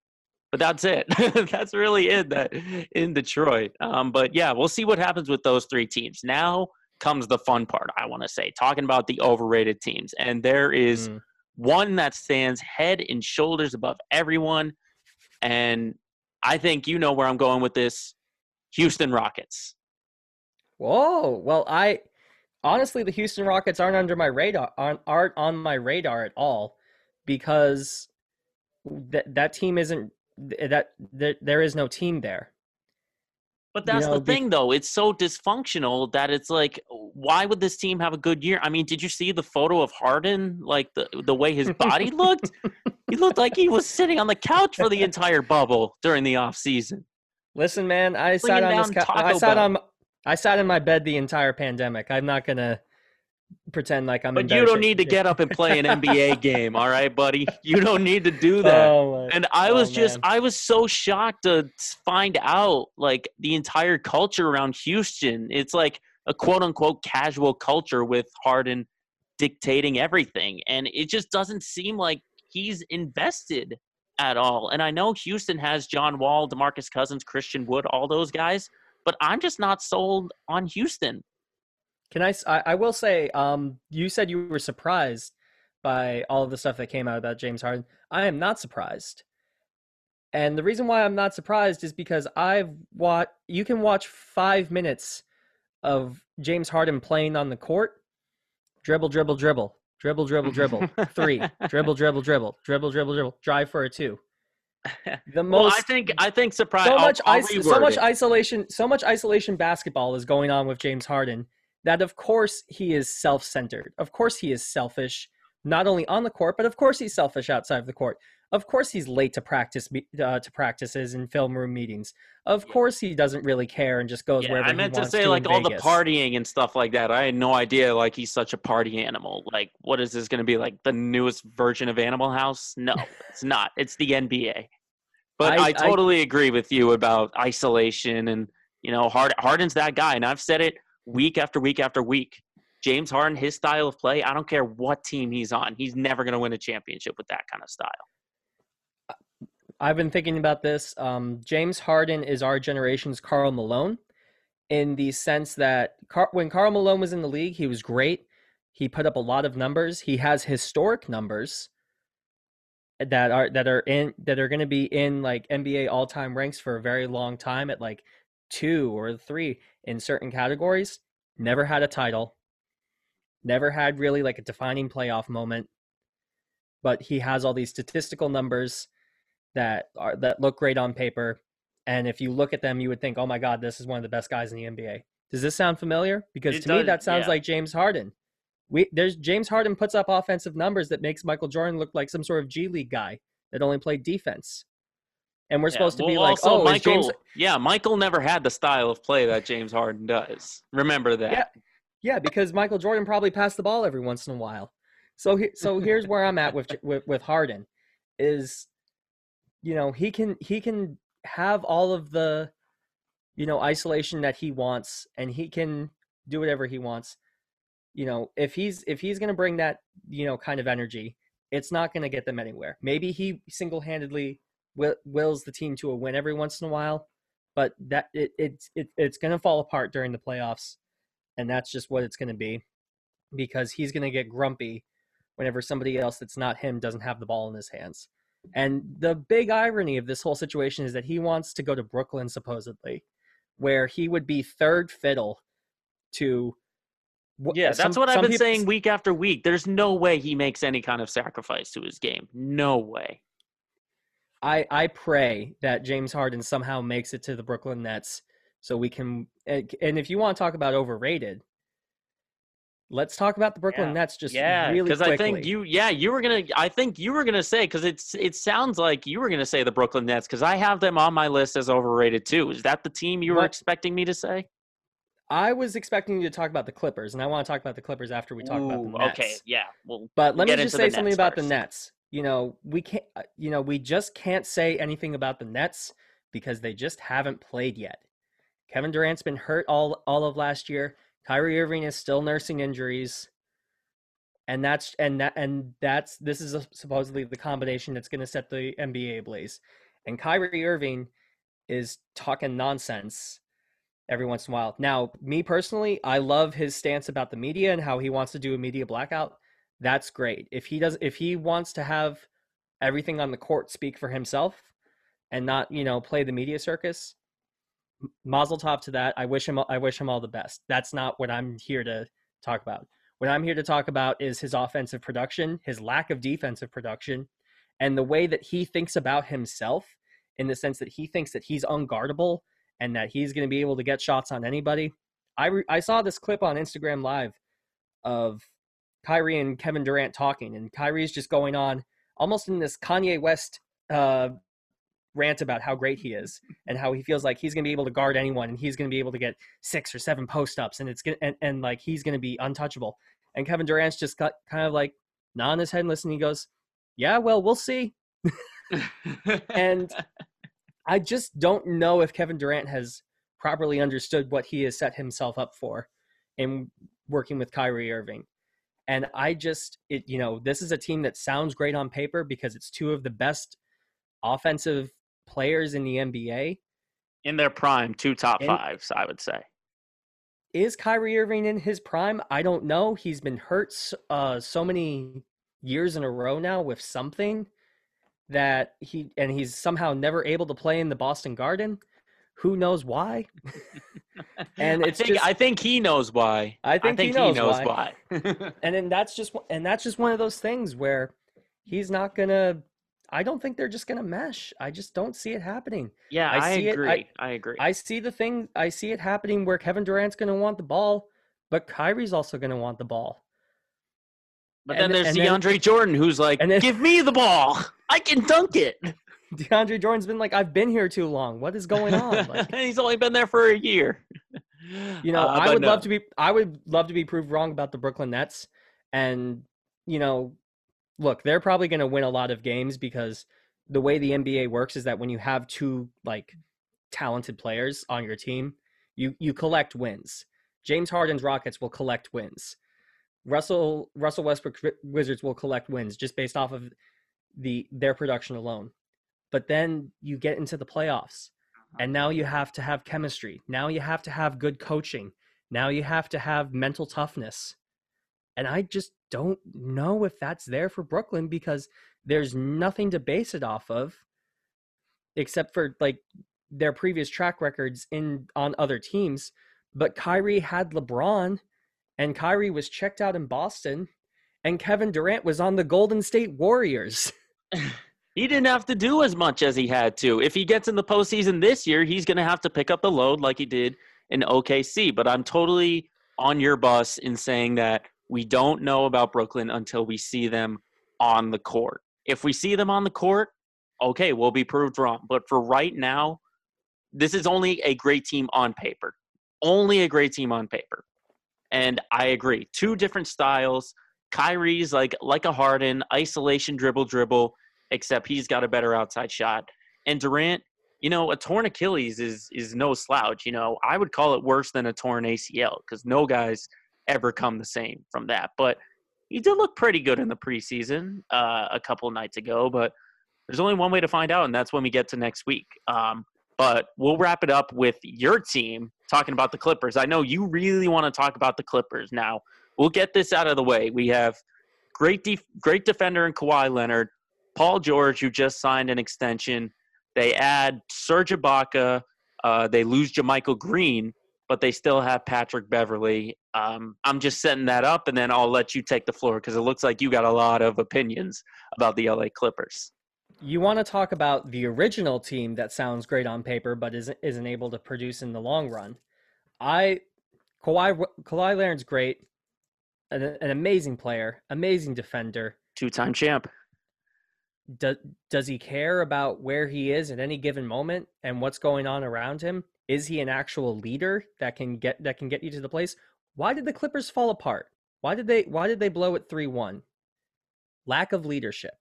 but that's it. that's really it. That in Detroit. Um, but yeah, we'll see what happens with those three teams. Now comes the fun part. I want to say talking about the overrated teams, and there is Mm. one that stands head and shoulders above everyone, and I think you know where I'm going with this. Houston Rockets. Whoa. Well, I honestly, the Houston Rockets aren't under my radar aren't, aren't on my radar at all because that that team isn't that there, there is no team there. But that's know, the be- thing, though. It's so dysfunctional that it's like, why would this team have a good year? I mean, did you see the photo of Harden? Like the the way his body looked, he looked like he was sitting on the couch for the entire bubble during the off season. Listen, man, I Bringing sat on this. down Cou- I sat Bell. on. I sat in my bed the entire pandemic. I'm not gonna pretend like I'm. But you don't need to get up and play an NBA game, all right, buddy? You don't need to do that. Oh, And I Oh, was just, man. I was so shocked to find out like the entire culture around Houston. It's like a quote unquote casual culture with Harden dictating everything. And it just doesn't seem like he's invested at all. And I know Houston has John Wall, Demarcus Cousins, Christian Wood, all those guys, but I'm just not sold on Houston. Can I? I will say, um, you said you were surprised by all of the stuff that came out about James Harden. I am not surprised, and the reason why I'm not surprised is because I've watched. You can watch five minutes of James Harden playing on the court, dribble, dribble, dribble, dribble, dribble, dribble, three, dribble, dribble, dribble, dribble, dribble, dribble, drive for a two. The Well, most I think I think surprise. so I'll- much I'll ice, so much it. isolation so much isolation basketball is going on with James Harden that of course he is self-centered. Of course he is selfish not only on the court but of course he's selfish outside of the court. Of course he's late to practice uh, to practices and film room meetings. Of Yeah. course he doesn't really care and just goes Yeah, wherever I meant to say to like all the partying and stuff like that. I had no idea like he's such a party animal. Like, what is this going to be like the newest version of Animal House? No, it's not. It's the NBA. But I- I, I- totally agree with you about isolation and you know Hard, Harden's that guy, and I've said it week after week after week. James Harden, his style of play, I don't care what team he's on, he's never going to win a championship with that kind of style. I've been thinking about this. Um, James Harden is our generation's Karl Malone, in the sense that Car- when Karl Malone was in the league, he was great. He put up a lot of numbers. He has historic numbers that are that are in that are going to be in like NBA all time ranks for a very long time at like two or three in certain categories. Never had a title. Never had really like a defining playoff moment. But he has all these statistical numbers that are that look great on paper and if you look at them you would think oh my god this is one of the best guys in the nba does this sound familiar because It to me that sounds yeah. like james harden we there's james harden puts up offensive numbers that makes michael jordan look like some sort of g league guy that only played defense and we're Yeah, supposed to be like oh Michael, james yeah, Michael never had the style of play that James Harden does. Remember that. Yeah. Yeah, because Michael Jordan probably passed the ball every once in a while. So he, so here's where I'm at with, with with Harden is you know, he can he can have all of the you know, isolation that he wants and he can do whatever he wants. You know, if he's if he's going to bring that, you know, kind of energy, it's not going to get them anywhere. Maybe he single-handedly will, wills the team to a win every once in a while, but that it, it's it, it's going to fall apart during the playoffs and that's just what it's going to be because he's going to get grumpy whenever somebody else that's not him doesn't have the ball in his hands. And the big irony of this whole situation is that he wants to go to Brooklyn supposedly, where he would be third fiddle to. Yeah, some- that's what I've been people- saying week after week. There's no way he makes any kind of sacrifice to his game. No way. I I pray that James Harden somehow makes it to the Brooklyn Nets so we can eh, and and if you want to talk about overrated, let's talk about the Brooklyn Yeah. Nets just yeah, really because. I think you, yeah, you were gonna. I think you were gonna say because it's. It sounds like you were gonna say the Brooklyn Nets because I have them on my list as overrated too. Is that the team you were expecting me to say? I was expecting you to talk about the Clippers, and I want to talk about the Clippers after we talk about the Nets. Okay, yeah. Well, But let me just say something about the. Nets. You know, we can't. uh, You know, we just can't say anything about the Nets because they just haven't played yet. Kevin Durant's been hurt all all of last year. Kyrie Irving is still nursing injuries, and that's and that and that's this is a, supposedly the combination that's going to set the NBA ablaze. And Kyrie Irving is talking nonsense every once in a while. Now, me personally, I love his stance about the media and how he wants to do a media blackout. That's great. If he does if he wants to have everything on the court speak for himself and not, you know, play the media circus, mazel tov to that. I wish him I wish him all the best. That's not what I'm here to talk about. What I'm here to talk about is his offensive production, his lack of defensive production, and the way that he thinks about himself in the sense that he thinks that he's unguardable and that he's going to be able to get shots on anybody. I re- I saw this clip on Instagram Live of Kyrie and Kevin Durant talking, and Kyrie's just going on almost in this Kanye West uh, rant about how great he is and how he feels like he's going to be able to guard anyone and he's going to be able to get six or seven post ups and it's going and, and like he's going to be untouchable. And Kevin Durant's just got kind of like nodding his head and listening. He goes, "Yeah, well, we'll see." and I just don't know if Kevin Durant has properly understood what he has set himself up for in working with Kyrie Irving. And I just, it, you know, this is a team that sounds great on paper because it's two of the best offensive players in the NBA. In their prime, two top and fives, I would say. Is Kyrie Irving in his prime? I don't know. He's been hurt uh, so many years in a row now with something that he and he's somehow never able to play in the Boston Garden. Who knows why? and it's I think, just, I think he knows why. I think, I think he knows, he knows why. why. and then that's just and that's just one of those things where he's not gonna. I don't think they're just gonna mesh. I just don't see it happening. Yeah, I, I agree. It, I, I agree. I see the thing. I see it happening where Kevin Durant's gonna want the ball, but Kyrie's also gonna want the ball. But then there's and DeAndre then, Jordan who's like, then, "Give me the ball. I can dunk it." DeAndre Jordan's been like, "I've been here too long. What is going on?" Like, He's only been there for a year. You know, uh, I would no. love to be. I would love to be proved wrong about the Brooklyn Nets, and you know, look, they're probably going to win a lot of games because the way the NBA works is that when you have two like talented players on your team, you you collect wins. James Harden's Rockets will collect wins. Russell Russell Westbrook Wizards will collect wins just based off of the their production alone. But then you get into the playoffs uh-huh. and now you have to have chemistry. Now you have to have good coaching. Now you have to have mental toughness. And I just don't know if that's there for Brooklyn because there's nothing to base it off of except for like their previous track records in on other teams. But Kyrie had LeBron and Kyrie was checked out in Boston, and Kevin Durant was on the Golden State Warriors. he didn't have to do as much as he had to. If he gets in the postseason this year, he's going to have to pick up the load like he did in OKC. But I'm totally on your bus in saying that we don't know about Brooklyn until we see them on the court. If we see them on the court, okay, we'll be proved wrong. But for right now, this is only a great team on paper. Only a great team on paper. And I agree. Two different styles. Kyrie's like like a Harden, isolation dribble dribble, except he's got a better outside shot. And Durant, you know, a torn Achilles is is no slouch. You know, I would call it worse than a torn ACL because no guys ever come the same from that. But he did look pretty good in the preseason uh, a couple nights ago. But there's only one way to find out, and that's when we get to next week. Um, but we'll wrap it up with your team talking about the Clippers. I know you really want to talk about the Clippers now. We'll get this out of the way. We have great def- great defender in Kawhi Leonard, Paul George, who just signed an extension. They add Serge Ibaka. Uh, they lose JaMychal Green, but they still have Patrick Beverley. Um, I'm just setting that up, and then I'll let you take the floor because it looks like you got a lot of opinions about the LA Clippers you want to talk about the original team that sounds great on paper but isn't isn't able to produce in the long run. I Kawhi Kawhi Leonard's great, an, an amazing player, amazing defender, two-time champ. Does does he care about where he is at any given moment and what's going on around him? Is he an actual leader that can get that can get you to the place? Why did the Clippers fall apart? Why did they why did they blow it 3-1? Lack of leadership.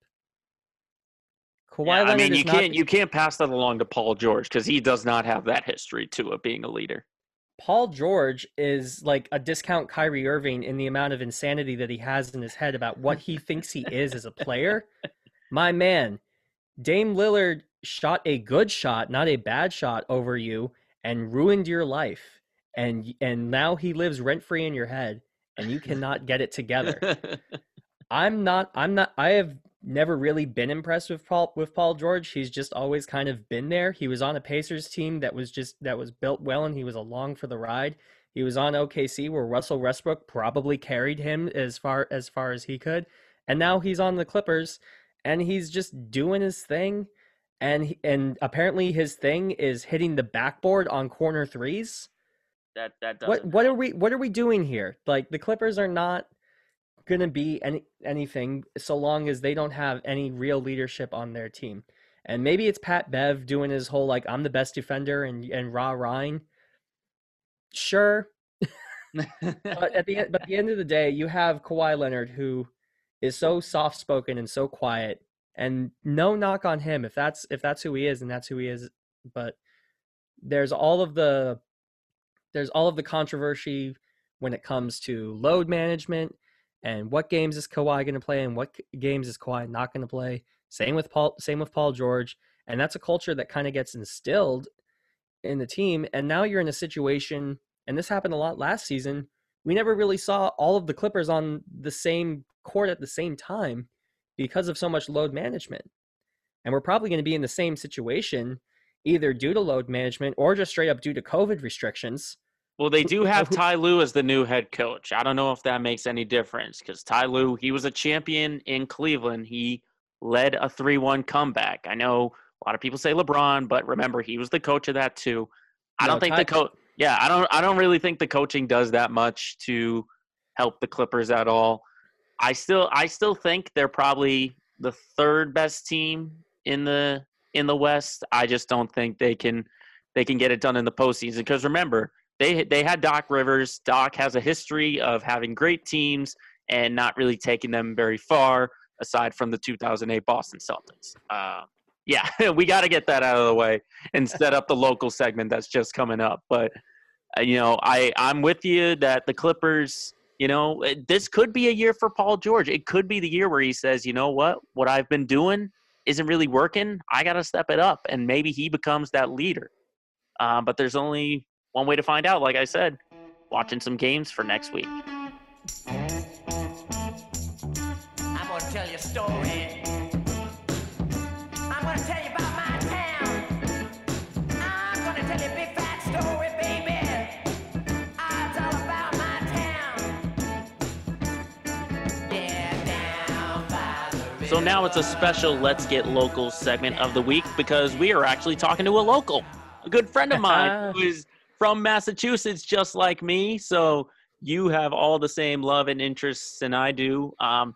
Kawhi yeah, I mean, you can't you can't pass that along to Paul George because he does not have that history too of being a leader. Paul George is like a discount Kyrie Irving in the amount of insanity that he has in his head about what he thinks he is as a player. My man, Dame Lillard shot a good shot, not a bad shot over you and ruined your life. And and now he lives rent free in your head and you cannot get it together. I'm not I'm not I have never really been impressed with Paul with Paul George. He's just always kind of been there. He was on a Pacers team that was just that was built well and he was along for the ride. He was on OKC where Russell Westbrook probably carried him as far as far as he could, and now he's on the Clippers and he's just doing his thing and and apparently his thing is hitting the backboard on corner threes. That that what what are we what are we doing here? Like the Clippers are not going to be any anything so long as they don't have any real leadership on their team. And maybe it's Pat Bev doing his whole like I'm the best defender and and raw Ryan. Sure. but at the end but at the end of the day, you have Kawhi Leonard who is so soft spoken and so quiet. And no knock on him if that's if that's who he is and that's who he is. But there's all of the there's all of the controversy when it comes to load management and what games is Kawhi going to play and what games is Kawhi not going to play. Same with Paul. Same with Paul George, and that's a culture that kind of gets instilled in the team. And now you're in a situation, and this happened a lot last season. We never really saw all of the Clippers on the same court at the same time because of so much load management. And we're probably going to be in the same situation, either due to load management or just straight up due to COVID restrictions. Well, they do have Ty Lue as the new head coach. I don't know if that makes any difference because Ty Lue, he was a champion in Cleveland. He led a 3 1 comeback. I know a lot of people say LeBron, but remember, he was the coach of that too. I no, don't think Ty- the coach. Yeah, I don't. I don't really think the coaching does that much to help the Clippers at all. I still, I still think they're probably the third best team in the in the West. I just don't think they can they can get it done in the postseason because remember they they had Doc Rivers. Doc has a history of having great teams and not really taking them very far, aside from the 2008 Boston Celtics. Uh, yeah, we got to get that out of the way and set up the local segment that's just coming up. But uh, you know, I I'm with you that the Clippers. You know, eh, this could be a year for Paul George. It could be the year where he says, you know what, what I've been doing isn't really working. I got to step it up, and maybe he becomes that leader. Uh, but there's only one way to find out, like I said, watching some games for next week. I'm gonna tell you a story. I'm gonna tell you about my town. I'm gonna tell you a big fat story, baby. It's all about my town. Yeah, so now it's a special Let's Get Local segment of the week because we are actually talking to a local, a good friend of mine who is from Massachusetts, just like me. So you have all the same love and interests than I do. Um,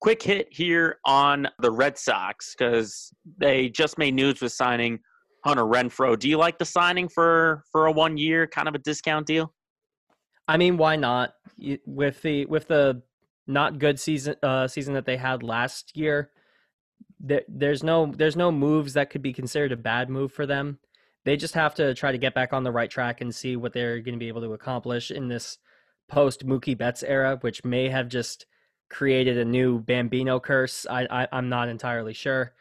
quick hit here on the Red Sox because they just made news with signing Hunter Renfroe. Do you like the signing for for a one year kind of a discount deal? I mean, why not? With the with the not good season uh, season that they had last year, there, there's no there's no moves that could be considered a bad move for them they just have to try to get back on the right track and see what they're going to be able to accomplish in this post Mookie Betts era, which may have just created a new Bambino curse. I, I I'm not entirely sure.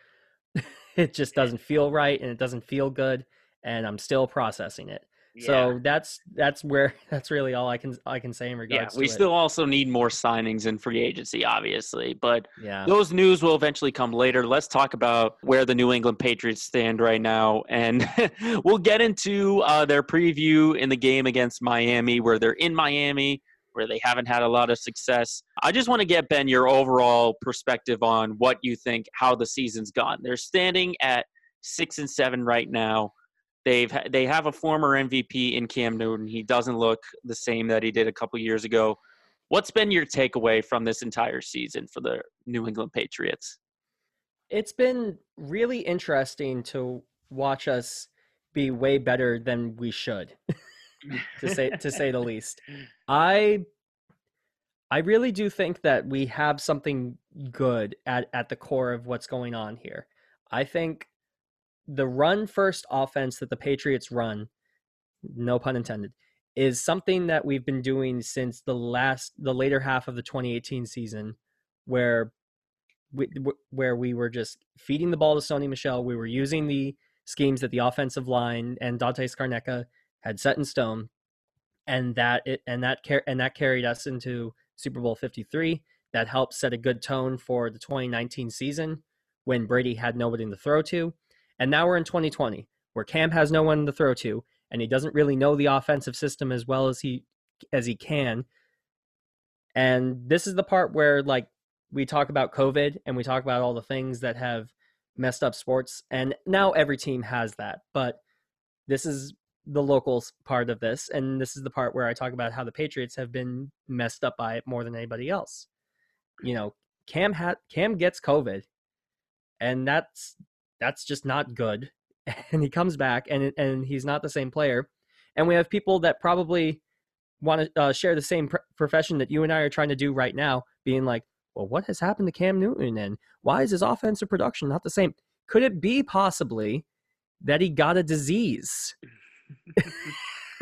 it just doesn't feel right and it doesn't feel good, and I'm still processing it. So that's that's where that's really all I can I can say in regards. To Yeah, we still also need more signings in free agency, obviously, but yeah. those news will eventually come later. Let's talk about where the New England Patriots stand right now, and we'll get into uh, their preview in the game against Miami, where they're in Miami, where they haven't had a lot of success. I just want to get Ben your overall perspective on what you think how the season's gone. They're standing at six and seven right now. They've they have a former MVP in Cam Newton. He doesn't look the same that he did a couple years ago. What's been your takeaway from this entire season for the New England Patriots? It's been really interesting to watch us be way better than we should. to say to say the least. I I really do think that we have something good at, at the core of what's going on here. I think the run first offense that the Patriots run, no pun intended, is something that we've been doing since the last the later half of the 2018 season where we, where we were just feeding the ball to Sony Michel, We were using the schemes that the offensive line and Dante Scarnecchia had set in stone, and that it and that car- and that carried us into Super Bowl 53. That helped set a good tone for the 2019 season when Brady had nobody to throw to. And now we're in 2020, where Cam has no one to throw to, and he doesn't really know the offensive system as well as he as he can. And this is the part where like we talk about COVID and we talk about all the things that have messed up sports and now every team has that. But this is the local part of this and this is the part where I talk about how the Patriots have been messed up by it more than anybody else. You know, Cam ha- Cam gets COVID and that's that's just not good. And he comes back and and he's not the same player. And we have people that probably want to uh, share the same pr- profession that you and I are trying to do right now, being like, well, what has happened to Cam Newton and why is his offensive production not the same? Could it be possibly that he got a disease?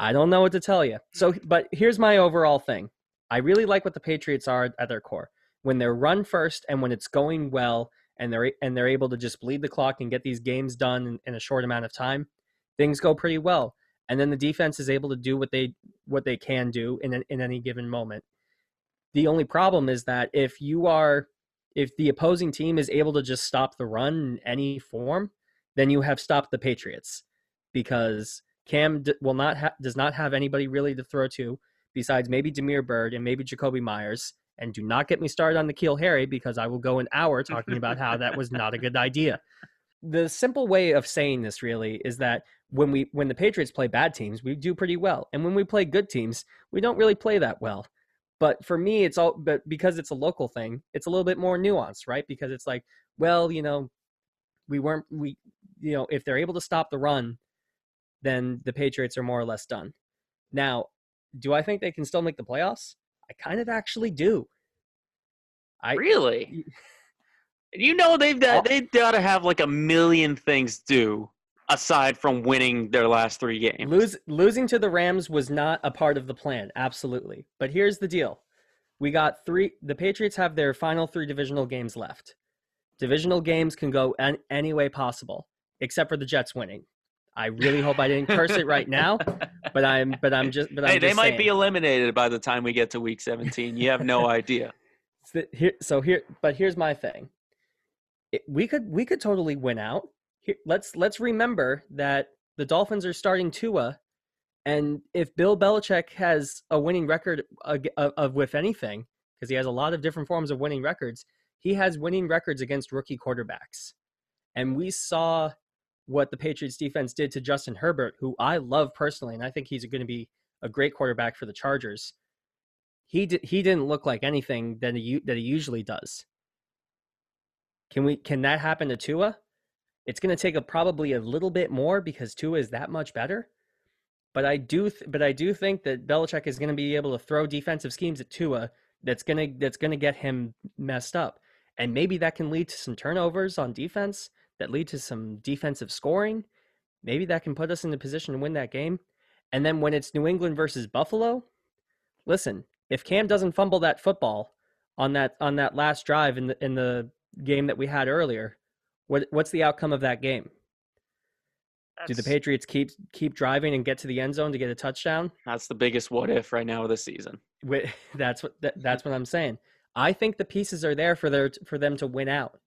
I don't know what to tell you. So, but here's my overall thing. I really like what the Patriots are at their core. When they're run first and when it's going well and they're and they're able to just bleed the clock and get these games done in, in a short amount of time, things go pretty well and then the defense is able to do what they what they can do in in any given moment. The only problem is that if you are if the opposing team is able to just stop the run in any form, then you have stopped the Patriots because Cam d- will not ha- does not have anybody really to throw to besides maybe Damiere Byrd and maybe Jakobi Meyers. And do not get me started on N'Keal Harry because I will go an hour talking about how that was not a good idea. The simple way of saying this really is that when we when the Patriots play bad teams, we do pretty well, and when we play good teams, we don't really play that well. But for me, it's all but because it's a local thing, it's a little bit more nuanced, right? Because it's like, well, you know, we weren't we, you know, if they're able to stop the run, then the Patriots are more or less done. Now, do I think they can still make the playoffs? I kind of actually do. I really. You know they've got, they've got to have like a million things do aside from winning their last three games. Lose, losing to the Rams was not a part of the plan, absolutely. But here's the deal. We got three the Patriots have their final three divisional games left. Divisional games can go an, any way possible, except for the Jets winning. I really hope I didn't curse it right now, but I'm but I'm just but I'm hey, they might saying. be eliminated by the time we get to week 17. You have no idea. So here, so here, but here's my thing. It, we could we could totally win out here, let's let's remember that the Dolphins are starting Tua, and if Bill Belichick has a winning record of, of with anything, because he has a lot of different forms of winning records, he has winning records against rookie quarterbacks, and we saw what the Patriots defense did to Justin Herbert, who I love personally, and I think he's going to be a great quarterback for the Chargers. He did, he didn't look like anything that he that he usually does. Can we can that happen to Tua? It's going to take a, probably a little bit more because Tua is that much better. But I do, th- but I do think that Belichick is going to be able to throw defensive schemes at Tua that's going to that's going to get him messed up, and maybe that can lead to some turnovers on defense that lead to some defensive scoring. Maybe that can put us in the position to win that game. And then when it's New England versus Buffalo, listen, if Cam doesn't fumble that football on that on that last drive in the in the game that we had earlier, what what's the outcome of that game? That's, Do the Patriots keep keep driving and get to the end zone to get a touchdown? That's the biggest what if right now of the season. That's what that's what I'm saying. I think the pieces are there for their for them to win out.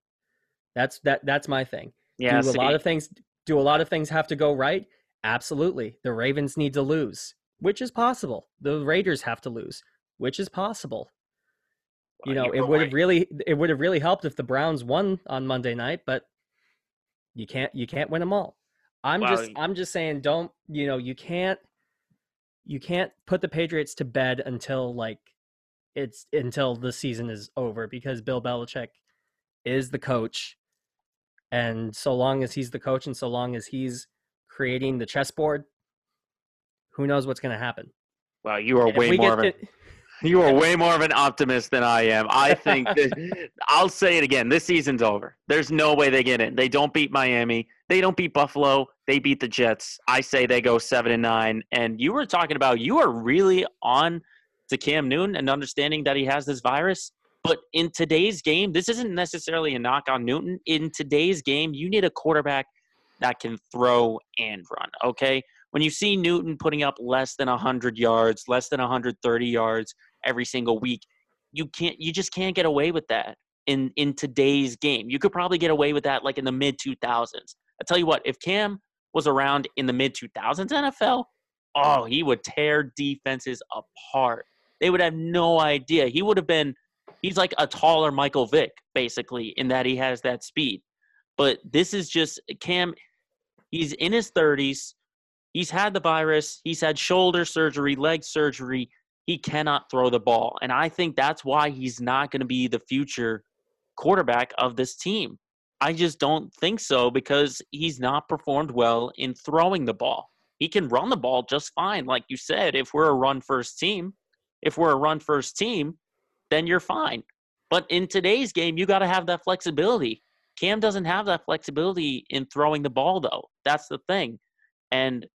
That's that that's my thing. Yeah, do a lot of things do a lot of things have to go right? Absolutely. The Ravens need to lose, which is possible. The Raiders have to lose, which is possible. Well, you know, it would have really it would have really helped if the Browns won on Monday night, but you can't you can't win them all. I'm just I'm just saying don't you know you can't you can't put the Patriots to bed until like it's until the season is over because Bill Belichick is the coach and so long as he's the coach and so long as he's creating the chessboard who knows what's going to happen. Well, you are way more of a, you are way more of an optimist than I am. I think that I'll say it again. This season's over. There's no way they get in. They don't beat Miami. They don't beat Buffalo. They beat the Jets. I say they go seven and nine. And you were talking about you are really on to Cam Newton and understanding that he has this virus. But in today's game, this isn't necessarily a knock on Newton. In today's game, you need a quarterback that can throw and run. Okay. When you see Newton putting up less than 100 yards, less than 130 yards, every single week. You can't you just can't get away with that in in today's game. You could probably get away with that like in the mid 2000s. I tell you what, if Cam was around in the mid 2000s NFL, oh, he would tear defenses apart. They would have no idea. He would have been, he's like a taller Michael Vick, basically, in that he has that speed. But this is just Cam, he's in his 30s. He's had the virus, he's had shoulder surgery, leg surgery. He cannot throw the ball. And I think that's why he's not going to be the future quarterback of this team. I just don't think so because he's not performed well in throwing the ball. He can run the ball just fine. Like you said, if we're a run first team, if we're a run first team, then you're fine. But in today's game, you got to have that flexibility. Cam doesn't have that flexibility in throwing the ball, though. That's the thing. And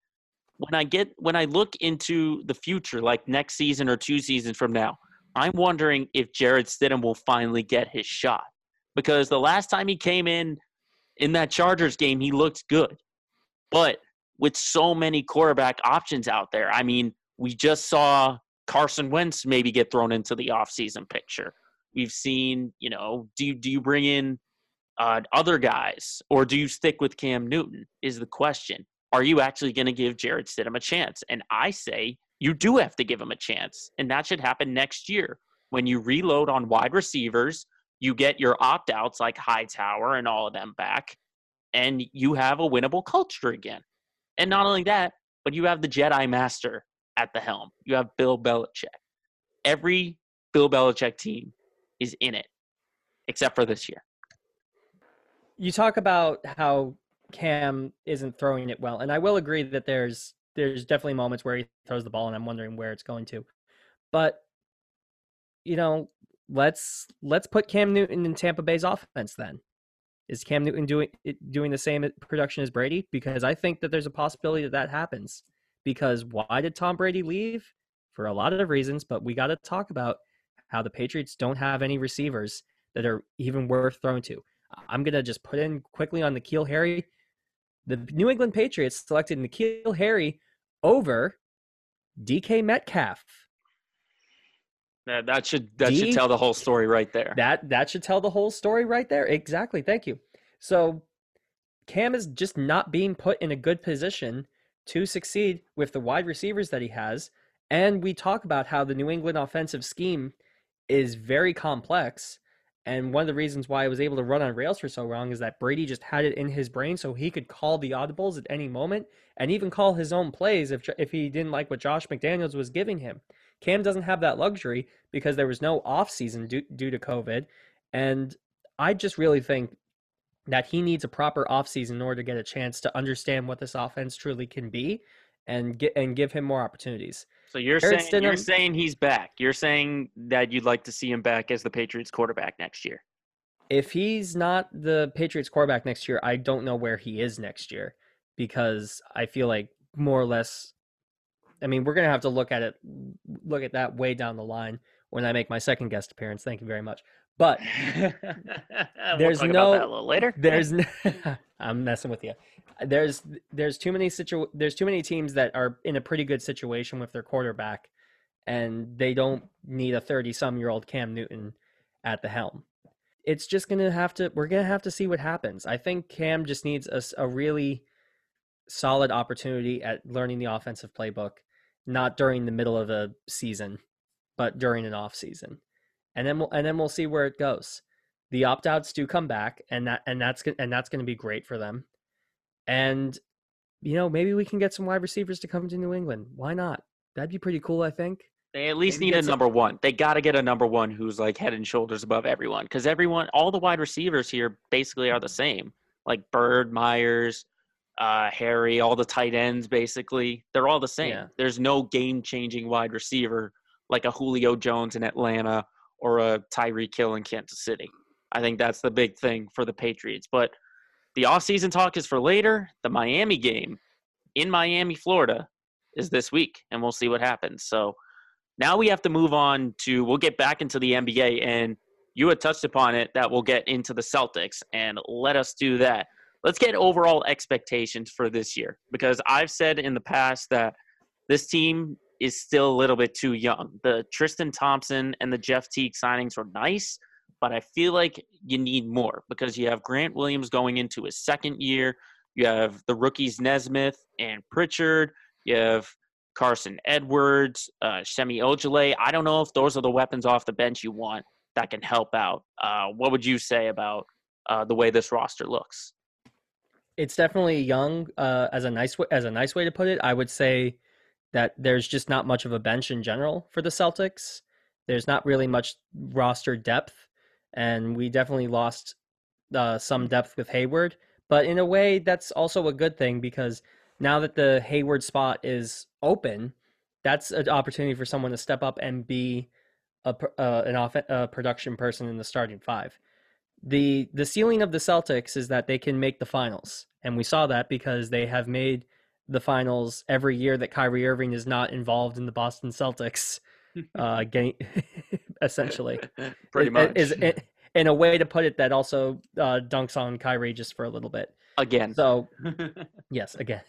when I get when I look into the future, like next season or two seasons from now, I'm wondering if Jarrett Stidham will finally get his shot. Because the last time he came in in that Chargers game, he looked good. But with so many quarterback options out there, I mean, we just saw Carson Wentz maybe get thrown into the offseason picture. We've seen, you know, do you, do you bring in uh, other guys or do you stick with Cam Newton? Is the question. Are you actually going to give Jarrett Stidham a chance? And I say you do have to give him a chance. And that should happen next year when you reload on wide receivers. You get your opt outs like Hightower and all of them back, and you have a winnable culture again. And not only that, but you have the Jedi Master at the helm. You have Bill Belichick. Every Bill Belichick team is in it, except for this year. You talk about how Cam isn't throwing it well, and I will agree that there's there's definitely moments where he throws the ball, and I'm wondering where it's going to. But you know, let's let's put Cam Newton in Tampa Bay's offense then. Is Cam Newton doing doing the same production as Brady? Because I think that there's a possibility that that happens. Because why did Tom Brady leave? For a lot of reasons, but we got to talk about how the Patriots don't have any receivers that are even worth throwing to. I'm gonna just put in quickly on N'Keal Harry. The New England Patriots selected N'Keal Harry over DK Metcalf. That should that D, should tell the whole story right there. That that should tell the whole story right there. Exactly. Thank you. So Cam is just not being put in a good position to succeed with the wide receivers that he has. And we talk about how the New England offensive scheme is very complex. And one of the reasons why I was able to run on rails for so long is that Brady just had it in his brain so he could call the audibles at any moment and even call his own plays if, if he didn't like what Josh McDaniels was giving him. Cam doesn't have that luxury because there was no offseason due, due to COVID. And I just really think that he needs a proper offseason in order to get a chance to understand what this offense truly can be and get and give him more opportunities. So you're saying Stidham, you're saying he's back. You're saying that you'd like to see him back as the Patriots quarterback next year. If he's not the Patriots quarterback next year, I don't know where he is next year because I feel like more or less I mean, we're gonna have to look at it, look at that way down the line when I make my second guest appearance. Thank you very much. But there's we'll no a little later. There's no, I'm messing with you. There's there's too many situ there's too many teams that are in a pretty good situation with their quarterback, and they don't need a 30 some year old Cam Newton at the helm. It's just gonna have to. We're gonna have to see what happens. I think Cam just needs a, a really solid opportunity at learning the offensive playbook not during the middle of a season, but during an off season, and then we'll and then we'll see where it goes. The opt outs do come back, and that and that's and that's going to be great for them. And you know, maybe we can get some wide receivers to come to New England. Why not? That'd be pretty cool. I think. They at least maybe need a number one. They got to get a number one who's like head and shoulders above everyone because everyone, all the wide receivers here basically are the same. Like Byrd, Meyers, uh, Harry, all the tight ends, basically, they're all the same. Yeah. There's no game changing wide receiver like a Julio Jones in Atlanta or a Tyreek Hill in Kansas City. I think that's the big thing for the Patriots. But the offseason talk is for later. The Miami game in Miami, Florida is this week, and we'll see what happens. So now we have to move on to, we'll get back into the NBA, and you had touched upon it that we'll get into the Celtics, and let us do that let's get overall expectations for this year because I've said in the past that this team is still a little bit too young. The Tristan Thompson and the Jeff Teague signings were nice, but I feel like you need more because you have Grant Williams going into his second year. You have the rookies Nesmith and Pritchard. You have Carson Edwards, uh, Semi Ojeleye. I don't know if those are the weapons off the bench you want that can help out. Uh, what would you say about uh, the way this roster looks? It's definitely young. Uh, as a nice as a nice way to put it, I would say that there's just not much of a bench in general for the Celtics. There's not really much roster depth, and we definitely lost uh, some depth with Hayward. But in a way, that's also a good thing because now that the Hayward spot is open, that's an opportunity for someone to step up and be a, uh, an off, a production person in the starting five. The the ceiling of the Celtics is that they can make the finals, and we saw that because they have made the finals every year that Kyrie Irving is not involved in the Boston Celtics. Uh, getting essentially pretty much is, is in a way to put it that also uh, dunks on Kyrie just for a little bit again. So yes, again.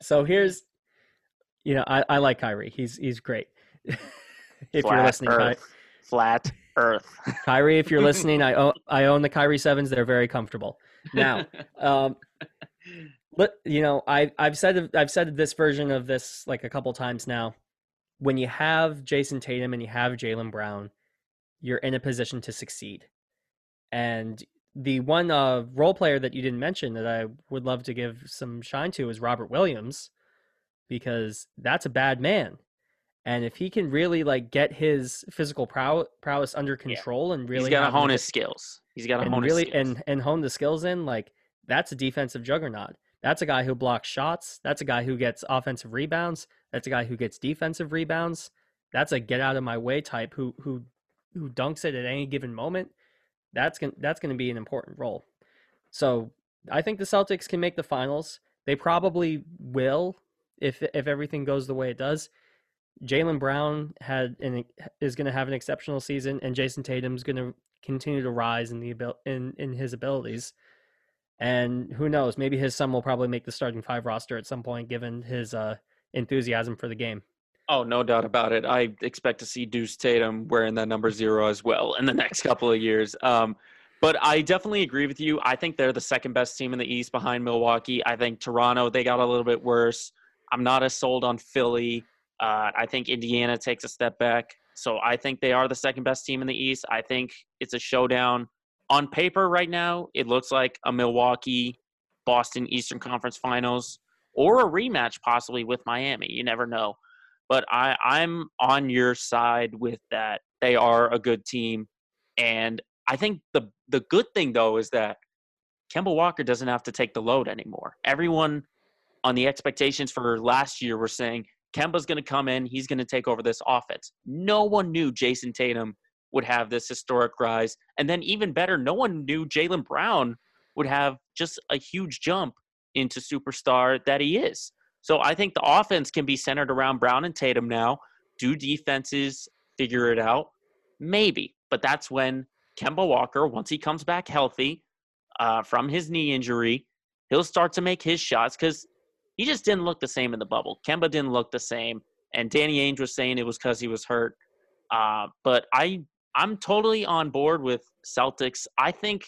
So here's, you know, I, I like Kyrie. He's he's great. if Flat you're listening, Earth. Ky- Flat Earth. Kyrie, if you're listening, I own I own the Kyrie sevens. They're very comfortable. Now, um, but you know, I I've said I've said this version of this like a couple times now. When you have Jayson Tatum and you have Jaylen Brown, you're in a position to succeed. And the one uh, role player that you didn't mention that I would love to give some shine to is Robert Williams, because that's a bad man, and if he can really like get his physical prow- prowess under control yeah. and really he's got to hone his skills. He's got to hone really his skills. and and hone the skills in, like that's a defensive juggernaut. That's a guy who blocks shots. That's a guy who gets offensive rebounds. That's a guy who gets defensive rebounds. That's a get out of my way type who who who dunks it at any given moment that's going that's going to be an important role. So I think the Celtics can make the finals. They probably will if if everything goes the way it does. Jaylen Brown had an, is going to have an exceptional season, and Jayson Tatum's going to continue to rise in the in in his abilities. And who knows? Maybe his son will probably make the starting five roster at some point, given his uh, enthusiasm for the game. Oh, no doubt about it. I expect to see Deuce Tatum wearing that number zero as well in the next couple of years. Um, but I definitely agree with you. I think they're the second best team in the East behind Milwaukee. I think Toronto, they got a little bit worse. I'm not as sold on Philly. Uh, I think Indiana takes a step back. So I think they are the second best team in the East. I think it's a showdown. On paper, right now, it looks like a Milwaukee Boston Eastern Conference Finals or a rematch possibly with Miami. You never know but I, I'm on your side with that. They are a good team, and I think the the good thing though is that Kemba Walker doesn't have to take the load anymore. Everyone on the expectations for last year were saying Kemba's going to come in, he's going to take over this offense. No one knew Jayson Tatum would have this historic rise, and then even better, no one knew Jaylen Brown would have just a huge jump into superstar that he is. So I think the offense can be centered around Brown and Tatum now. Do defenses figure it out? Maybe, but that's when Kemba Walker, once he comes back healthy uh, from his knee injury, he'll start to make his shots because he just didn't look the same in the bubble. Kemba didn't look the same, and Danny Ainge was saying it was because he was hurt. Uh, but I, I'm totally on board with Celtics. I think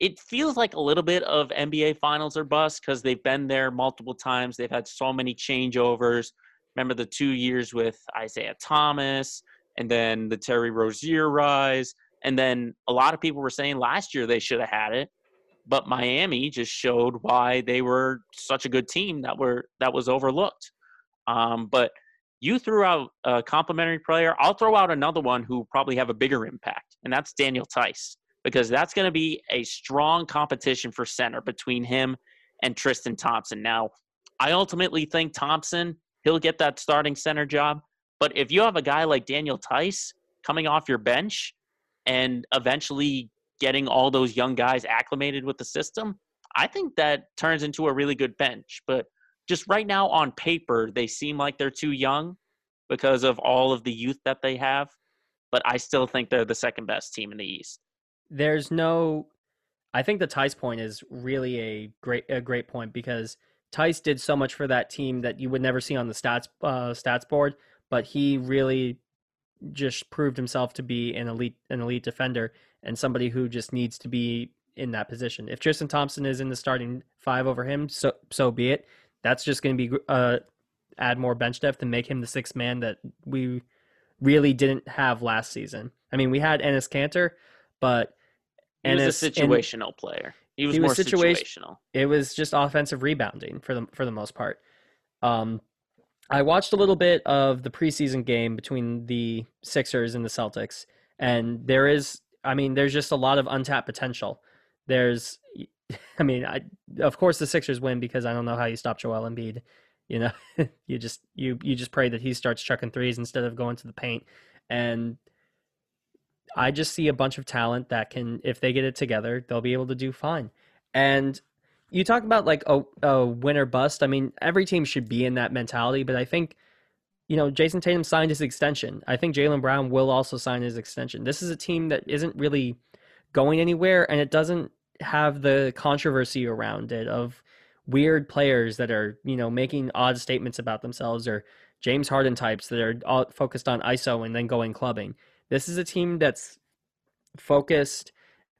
it feels like a little bit of NBA finals or bust because they've been there multiple times. They've had so many changeovers. Remember the two years with Isaiah Thomas and then the Terry Rozier rise. And then a lot of people were saying last year they should have had it. But Miami just showed why they were such a good team that were that was overlooked. Um, but you threw out a complimentary player. I'll throw out another one who probably have a bigger impact, and that's Daniel Theis, because that's going to be a strong competition for center between him and Tristan Thompson. Now, I ultimately think Thompson, he'll get that starting center job. But if you have a guy like Daniel Theis coming off your bench and eventually getting all those young guys acclimated with the system, I think that turns into a really good bench. But just right now on paper, they seem like they're too young because of all of the youth that they have. But I still think they're the second best team in the East there's no I think the Theis point is really a great a great point because Theis did so much for that team that you would never see on the stats uh, stats board, but he really just proved himself to be an elite an elite defender and somebody who just needs to be in that position. If Tristan Thompson is in the starting five over him, so so be it. That's just going to be uh, add more bench depth and make him the sixth man that we really didn't have last season. I mean, we had Enes Kanter, but he Enes, was a situational and, player. He was he more was situa- situational. It was just offensive rebounding for the for the most part. Um, I watched a little bit of the preseason game between the Sixers and the Celtics, and there is, I mean, there's just a lot of untapped potential. There's, I mean, I of course the Sixers win because I don't know how you stop Joel Embiid. You know, you just you you just pray that he starts chucking threes instead of going to the paint, and I just see a bunch of talent that can, if they get it together, they'll be able to do fine. And you talk about like a, a winner bust. I mean, every team should be in that mentality, but I think, you know, Jayson Tatum signed his extension. I think Jaylen Brown will also sign his extension. This is a team that isn't really going anywhere, and it doesn't have the controversy around it of weird players that are, you know, making odd statements about themselves or James Harden types that are all focused on ISO and then going clubbing. This is a team that's focused.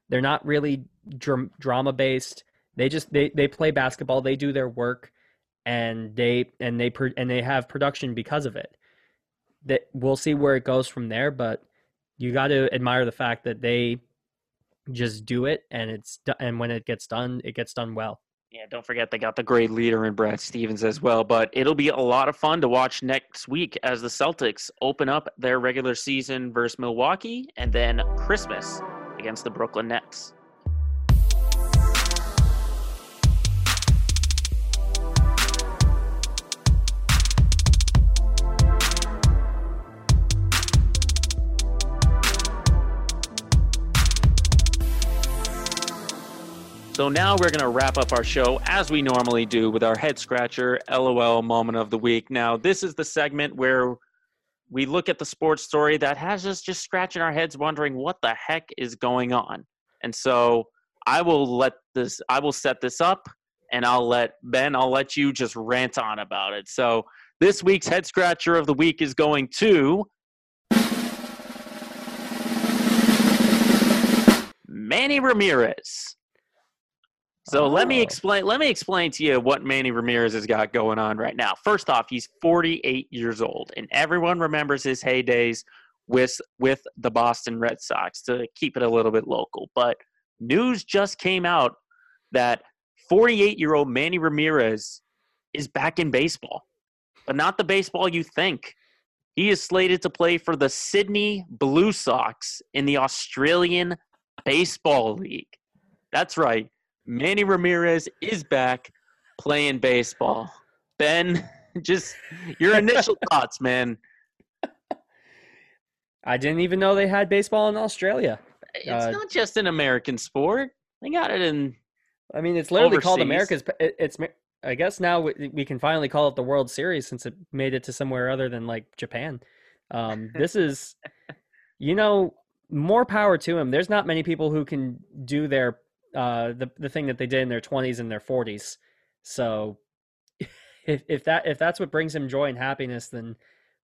They're not really dr- drama based. They just they they play basketball. They do their work, and they and they and they have production because of it. That we'll see where it goes from there, but you got to admire the fact that they just do it, and it's and when it gets done, it gets done well. Yeah, don't forget they got the great leader in Brad Stevens as well. But it'll be a lot of fun to watch next week as the Celtics open up their regular season versus Milwaukee and then Christmas against the Brooklyn Nets. So now we're going to wrap up our show as we normally do with our head scratcher LOL moment of the week. Now, this is the segment where we look at the sports story that has us just scratching our heads wondering what the heck is going on. And so I will let this I will set this up and I'll let Ben I'll let you just rant on about it. So this week's head scratcher of the week is going to Manny Ramirez. So oh. let me oh. explain. Let me explain to you what Manny Ramirez has got going on right now. First off, he's 48 years old, and everyone remembers his heydays with with the Boston Red Sox. To keep it a little bit local, but news just came out that 48 year old Manny Ramirez is back in baseball, but not the baseball you think. He is slated to play for the Sydney Blue Sox in the Australian Baseball League. That's right. Manny Ramirez is back playing baseball. Ben, just your initial thoughts, man. I didn't even know they had baseball in Australia. It's uh, not just an American sport. They got it in. I mean, it's literally overseas. called America's. It's. I guess now we can finally call it the World Series since it made it to somewhere other than like Japan. Um, this is, you know, more power to him. There's not many people who can do their uh, the the thing that they did in their 20s and their 40s. So if if that if that's what brings him joy and happiness, then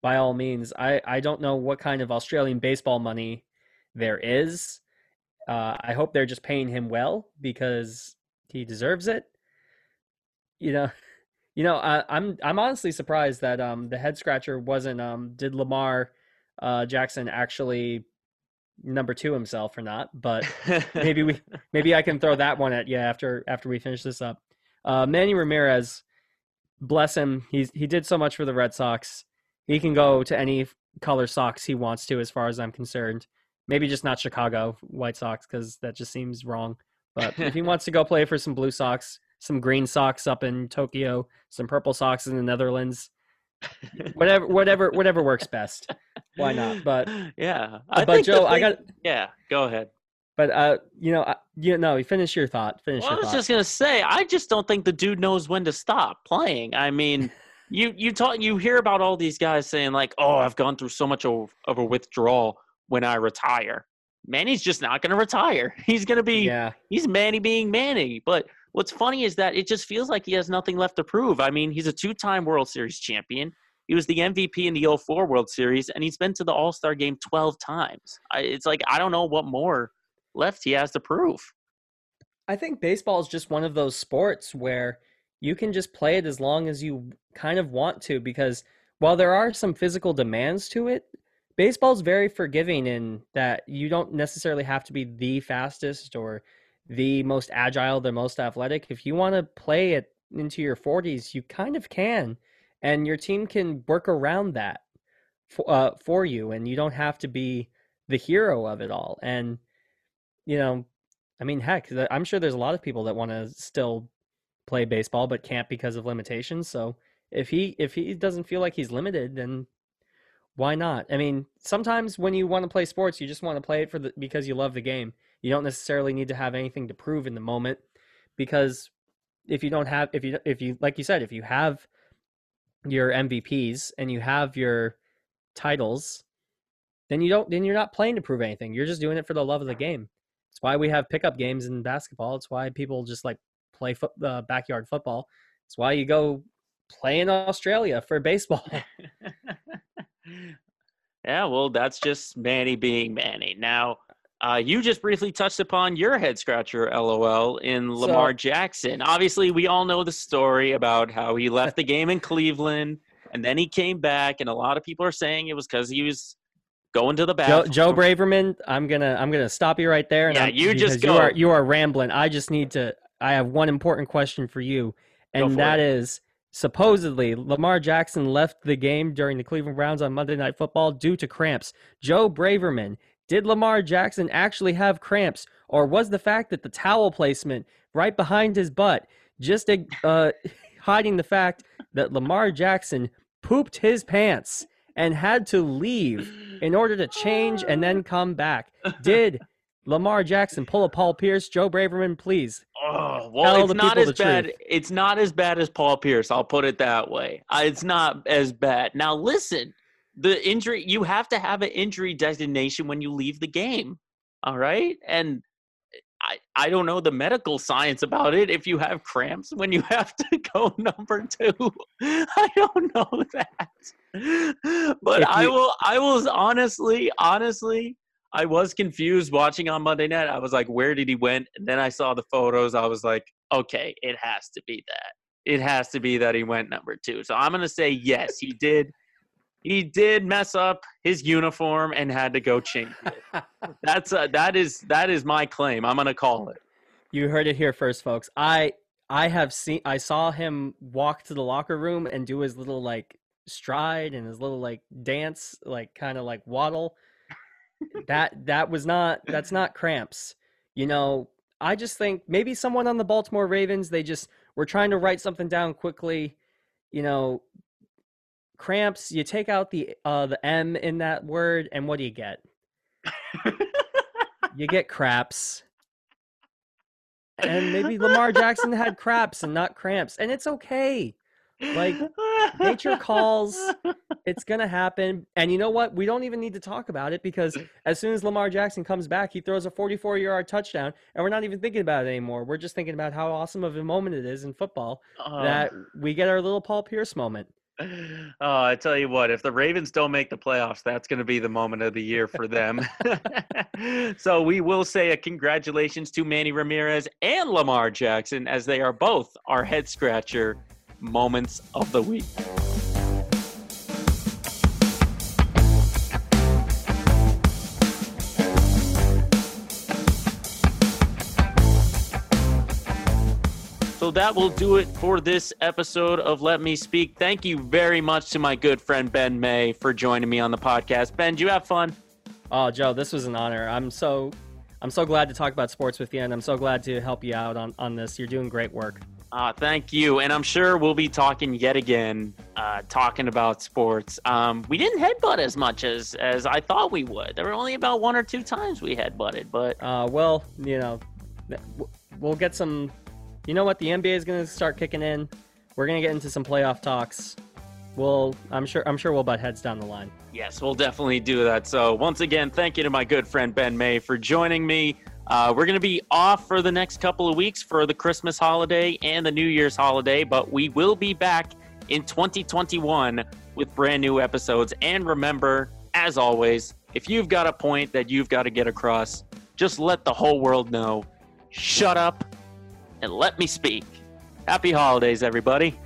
by all means, I I don't know what kind of Australian baseball money there is. Uh, I hope they're just paying him well because he deserves it. You know, you know, I, I'm I'm honestly surprised that um the head scratcher wasn't um did Lamar uh, Jackson actually number two himself or not, but maybe we maybe I can throw that one at you after after we finish this up. Uh, Manny Ramirez, bless him, he's he did so much for the Red Sox. He can go to any color socks he wants to, as far as I'm concerned. Maybe just not Chicago White Sox because that just seems wrong. But if he wants to go play for some Blue socks, some green socks up in Tokyo, some purple socks in the Netherlands, whatever whatever whatever works best. Why not? But yeah I but joe thing, i got yeah go ahead. But uh you know you know you finish your thought finish well, i was thought. just gonna say i just don't think the dude knows when to stop playing. I mean you you talk you hear about all these guys saying like oh i've gone through so much of, of a withdrawal when i retire. Manny's just not gonna retire. He's gonna be yeah. he's manny being manny but What's funny is that it just feels like he has nothing left to prove. I mean, he's a two time World Series champion. He was the MVP in the 04 World Series, and he's been to the All Star game 12 times. It's like, I don't know what more left he has to prove. I think baseball is just one of those sports where you can just play it as long as you kind of want to because while there are some physical demands to it, baseball's very forgiving in that you don't necessarily have to be the fastest or the most agile, the most athletic. If you want to play it into your 40s, you kind of can. And your team can work around that for, uh, for you. And you don't have to be the hero of it all. And, you know, I mean, heck, I'm sure there's a lot of people that want to still play baseball but can't because of limitations. So if he if he doesn't feel like he's limited, then why not? I mean, sometimes when you want to play sports, you just want to play it for the because you love the game. You don't necessarily need to have anything to prove in the moment because if you don't have if you if you like you said, if you have your MVPs and you have your titles, then you don't then you're not playing to prove anything. You're just doing it for the love of the game. It's why we have pickup games in basketball. It's why people just like play foot, uh, backyard football. It's why you go play in Australia for baseball. yeah, well, that's just Manny being Manny. Now, uh, you just briefly touched upon your head scratcher, LOL, in Lamar so, Jackson. Obviously, we all know the story about how he left the game in Cleveland and then he came back, and a lot of people are saying it was because he was going to the bathroom. Joe, Joe Braverman, I'm gonna I'm gonna stop you right there. yeah, I'm, you just go. You are, you are rambling. I just need to. I have one important question for you, and that it. is supposedly Lamar Jackson left the game during the Cleveland Browns on Monday Night Football due to cramps. Joe Braverman, did Lamar Jackson actually have cramps, or was the fact that the towel placement right behind his butt just uh, hiding the fact that Lamar Jackson pooped his pants and had to leave in order to change and then come back? Did Lamar Jackson pull a Paul Pierce? Joe Braverman, please. Oh, well, it's not as bad. Truth. It's not as bad as Paul Pierce. I'll put it that way. It's not as bad. Now, listen the injury you have to have an injury designation when you leave the game all right? And eh, I, I don't know the medical science about it if you have cramps when you have to go number two i don't know that. But you, i will i was honestly honestly i was confused watching on monday night. I was like where did he went? And then i saw the photos. I was like okay it has to be that. It has to be that he went number two. So i'm going to say yes he did he did mess up his uniform and had to go change it. That's uh, that is that is my claim. I'm gonna call it. You heard it here first, folks. I I have seen I saw him walk to the locker room and do his little like stride and his little like dance, like kind of like waddle. that that was not that's not cramps. You know, I just think maybe someone on the Baltimore Ravens they just were trying to write something down quickly. You know, cramps, you take out the uh the M in that word, and what do you get? you get craps. And maybe Lamar Jackson had craps and not cramps, and it's okay. Like nature calls, it's gonna happen. And you know what? We don't even need to talk about it because as soon as Lamar Jackson comes back, he throws a 44-yard touchdown, and we're not even thinking about it anymore. We're just thinking about how awesome of a moment it is in football uh, that we get our little Paul Pierce moment. Oh, I tell you what, if the Ravens don't make the playoffs, that's going to be the moment of the year for them. so we will say a congratulations to Manny Ramirez and Lamar Jackson as they are both our head scratcher moments of the week. So that will do it for this episode of Let Me Speak. Thank you very much to my good friend Ben May for joining me on the podcast. Ben, did you have fun? Oh, Joe, this was an honor. I'm so I'm so glad to talk about sports with you, and I'm so glad to help you out on, on this. You're doing great work. Uh, thank you. And I'm sure we'll be talking yet again, uh, talking about sports. Um, we didn't headbutt as much as, as I thought we would. There were only about one or two times we headbutted, but. Uh, well, you know, we'll get some you know what? The NBA is going to start kicking in. We're going to get into some playoff talks. We'll, I'm sure, I'm sure we'll butt heads down the line. Yes, we'll definitely do that. So once again, thank you to my good friend Ben May for joining me. Uh, we're going to be off for the next couple of weeks for the Christmas holiday and the New Year's holiday, but we will be back in 2021 with brand new episodes. And remember, as always, if you've got a point that you've got to get across, just let the whole world know. Shut up and let me speak. Happy holidays, everybody.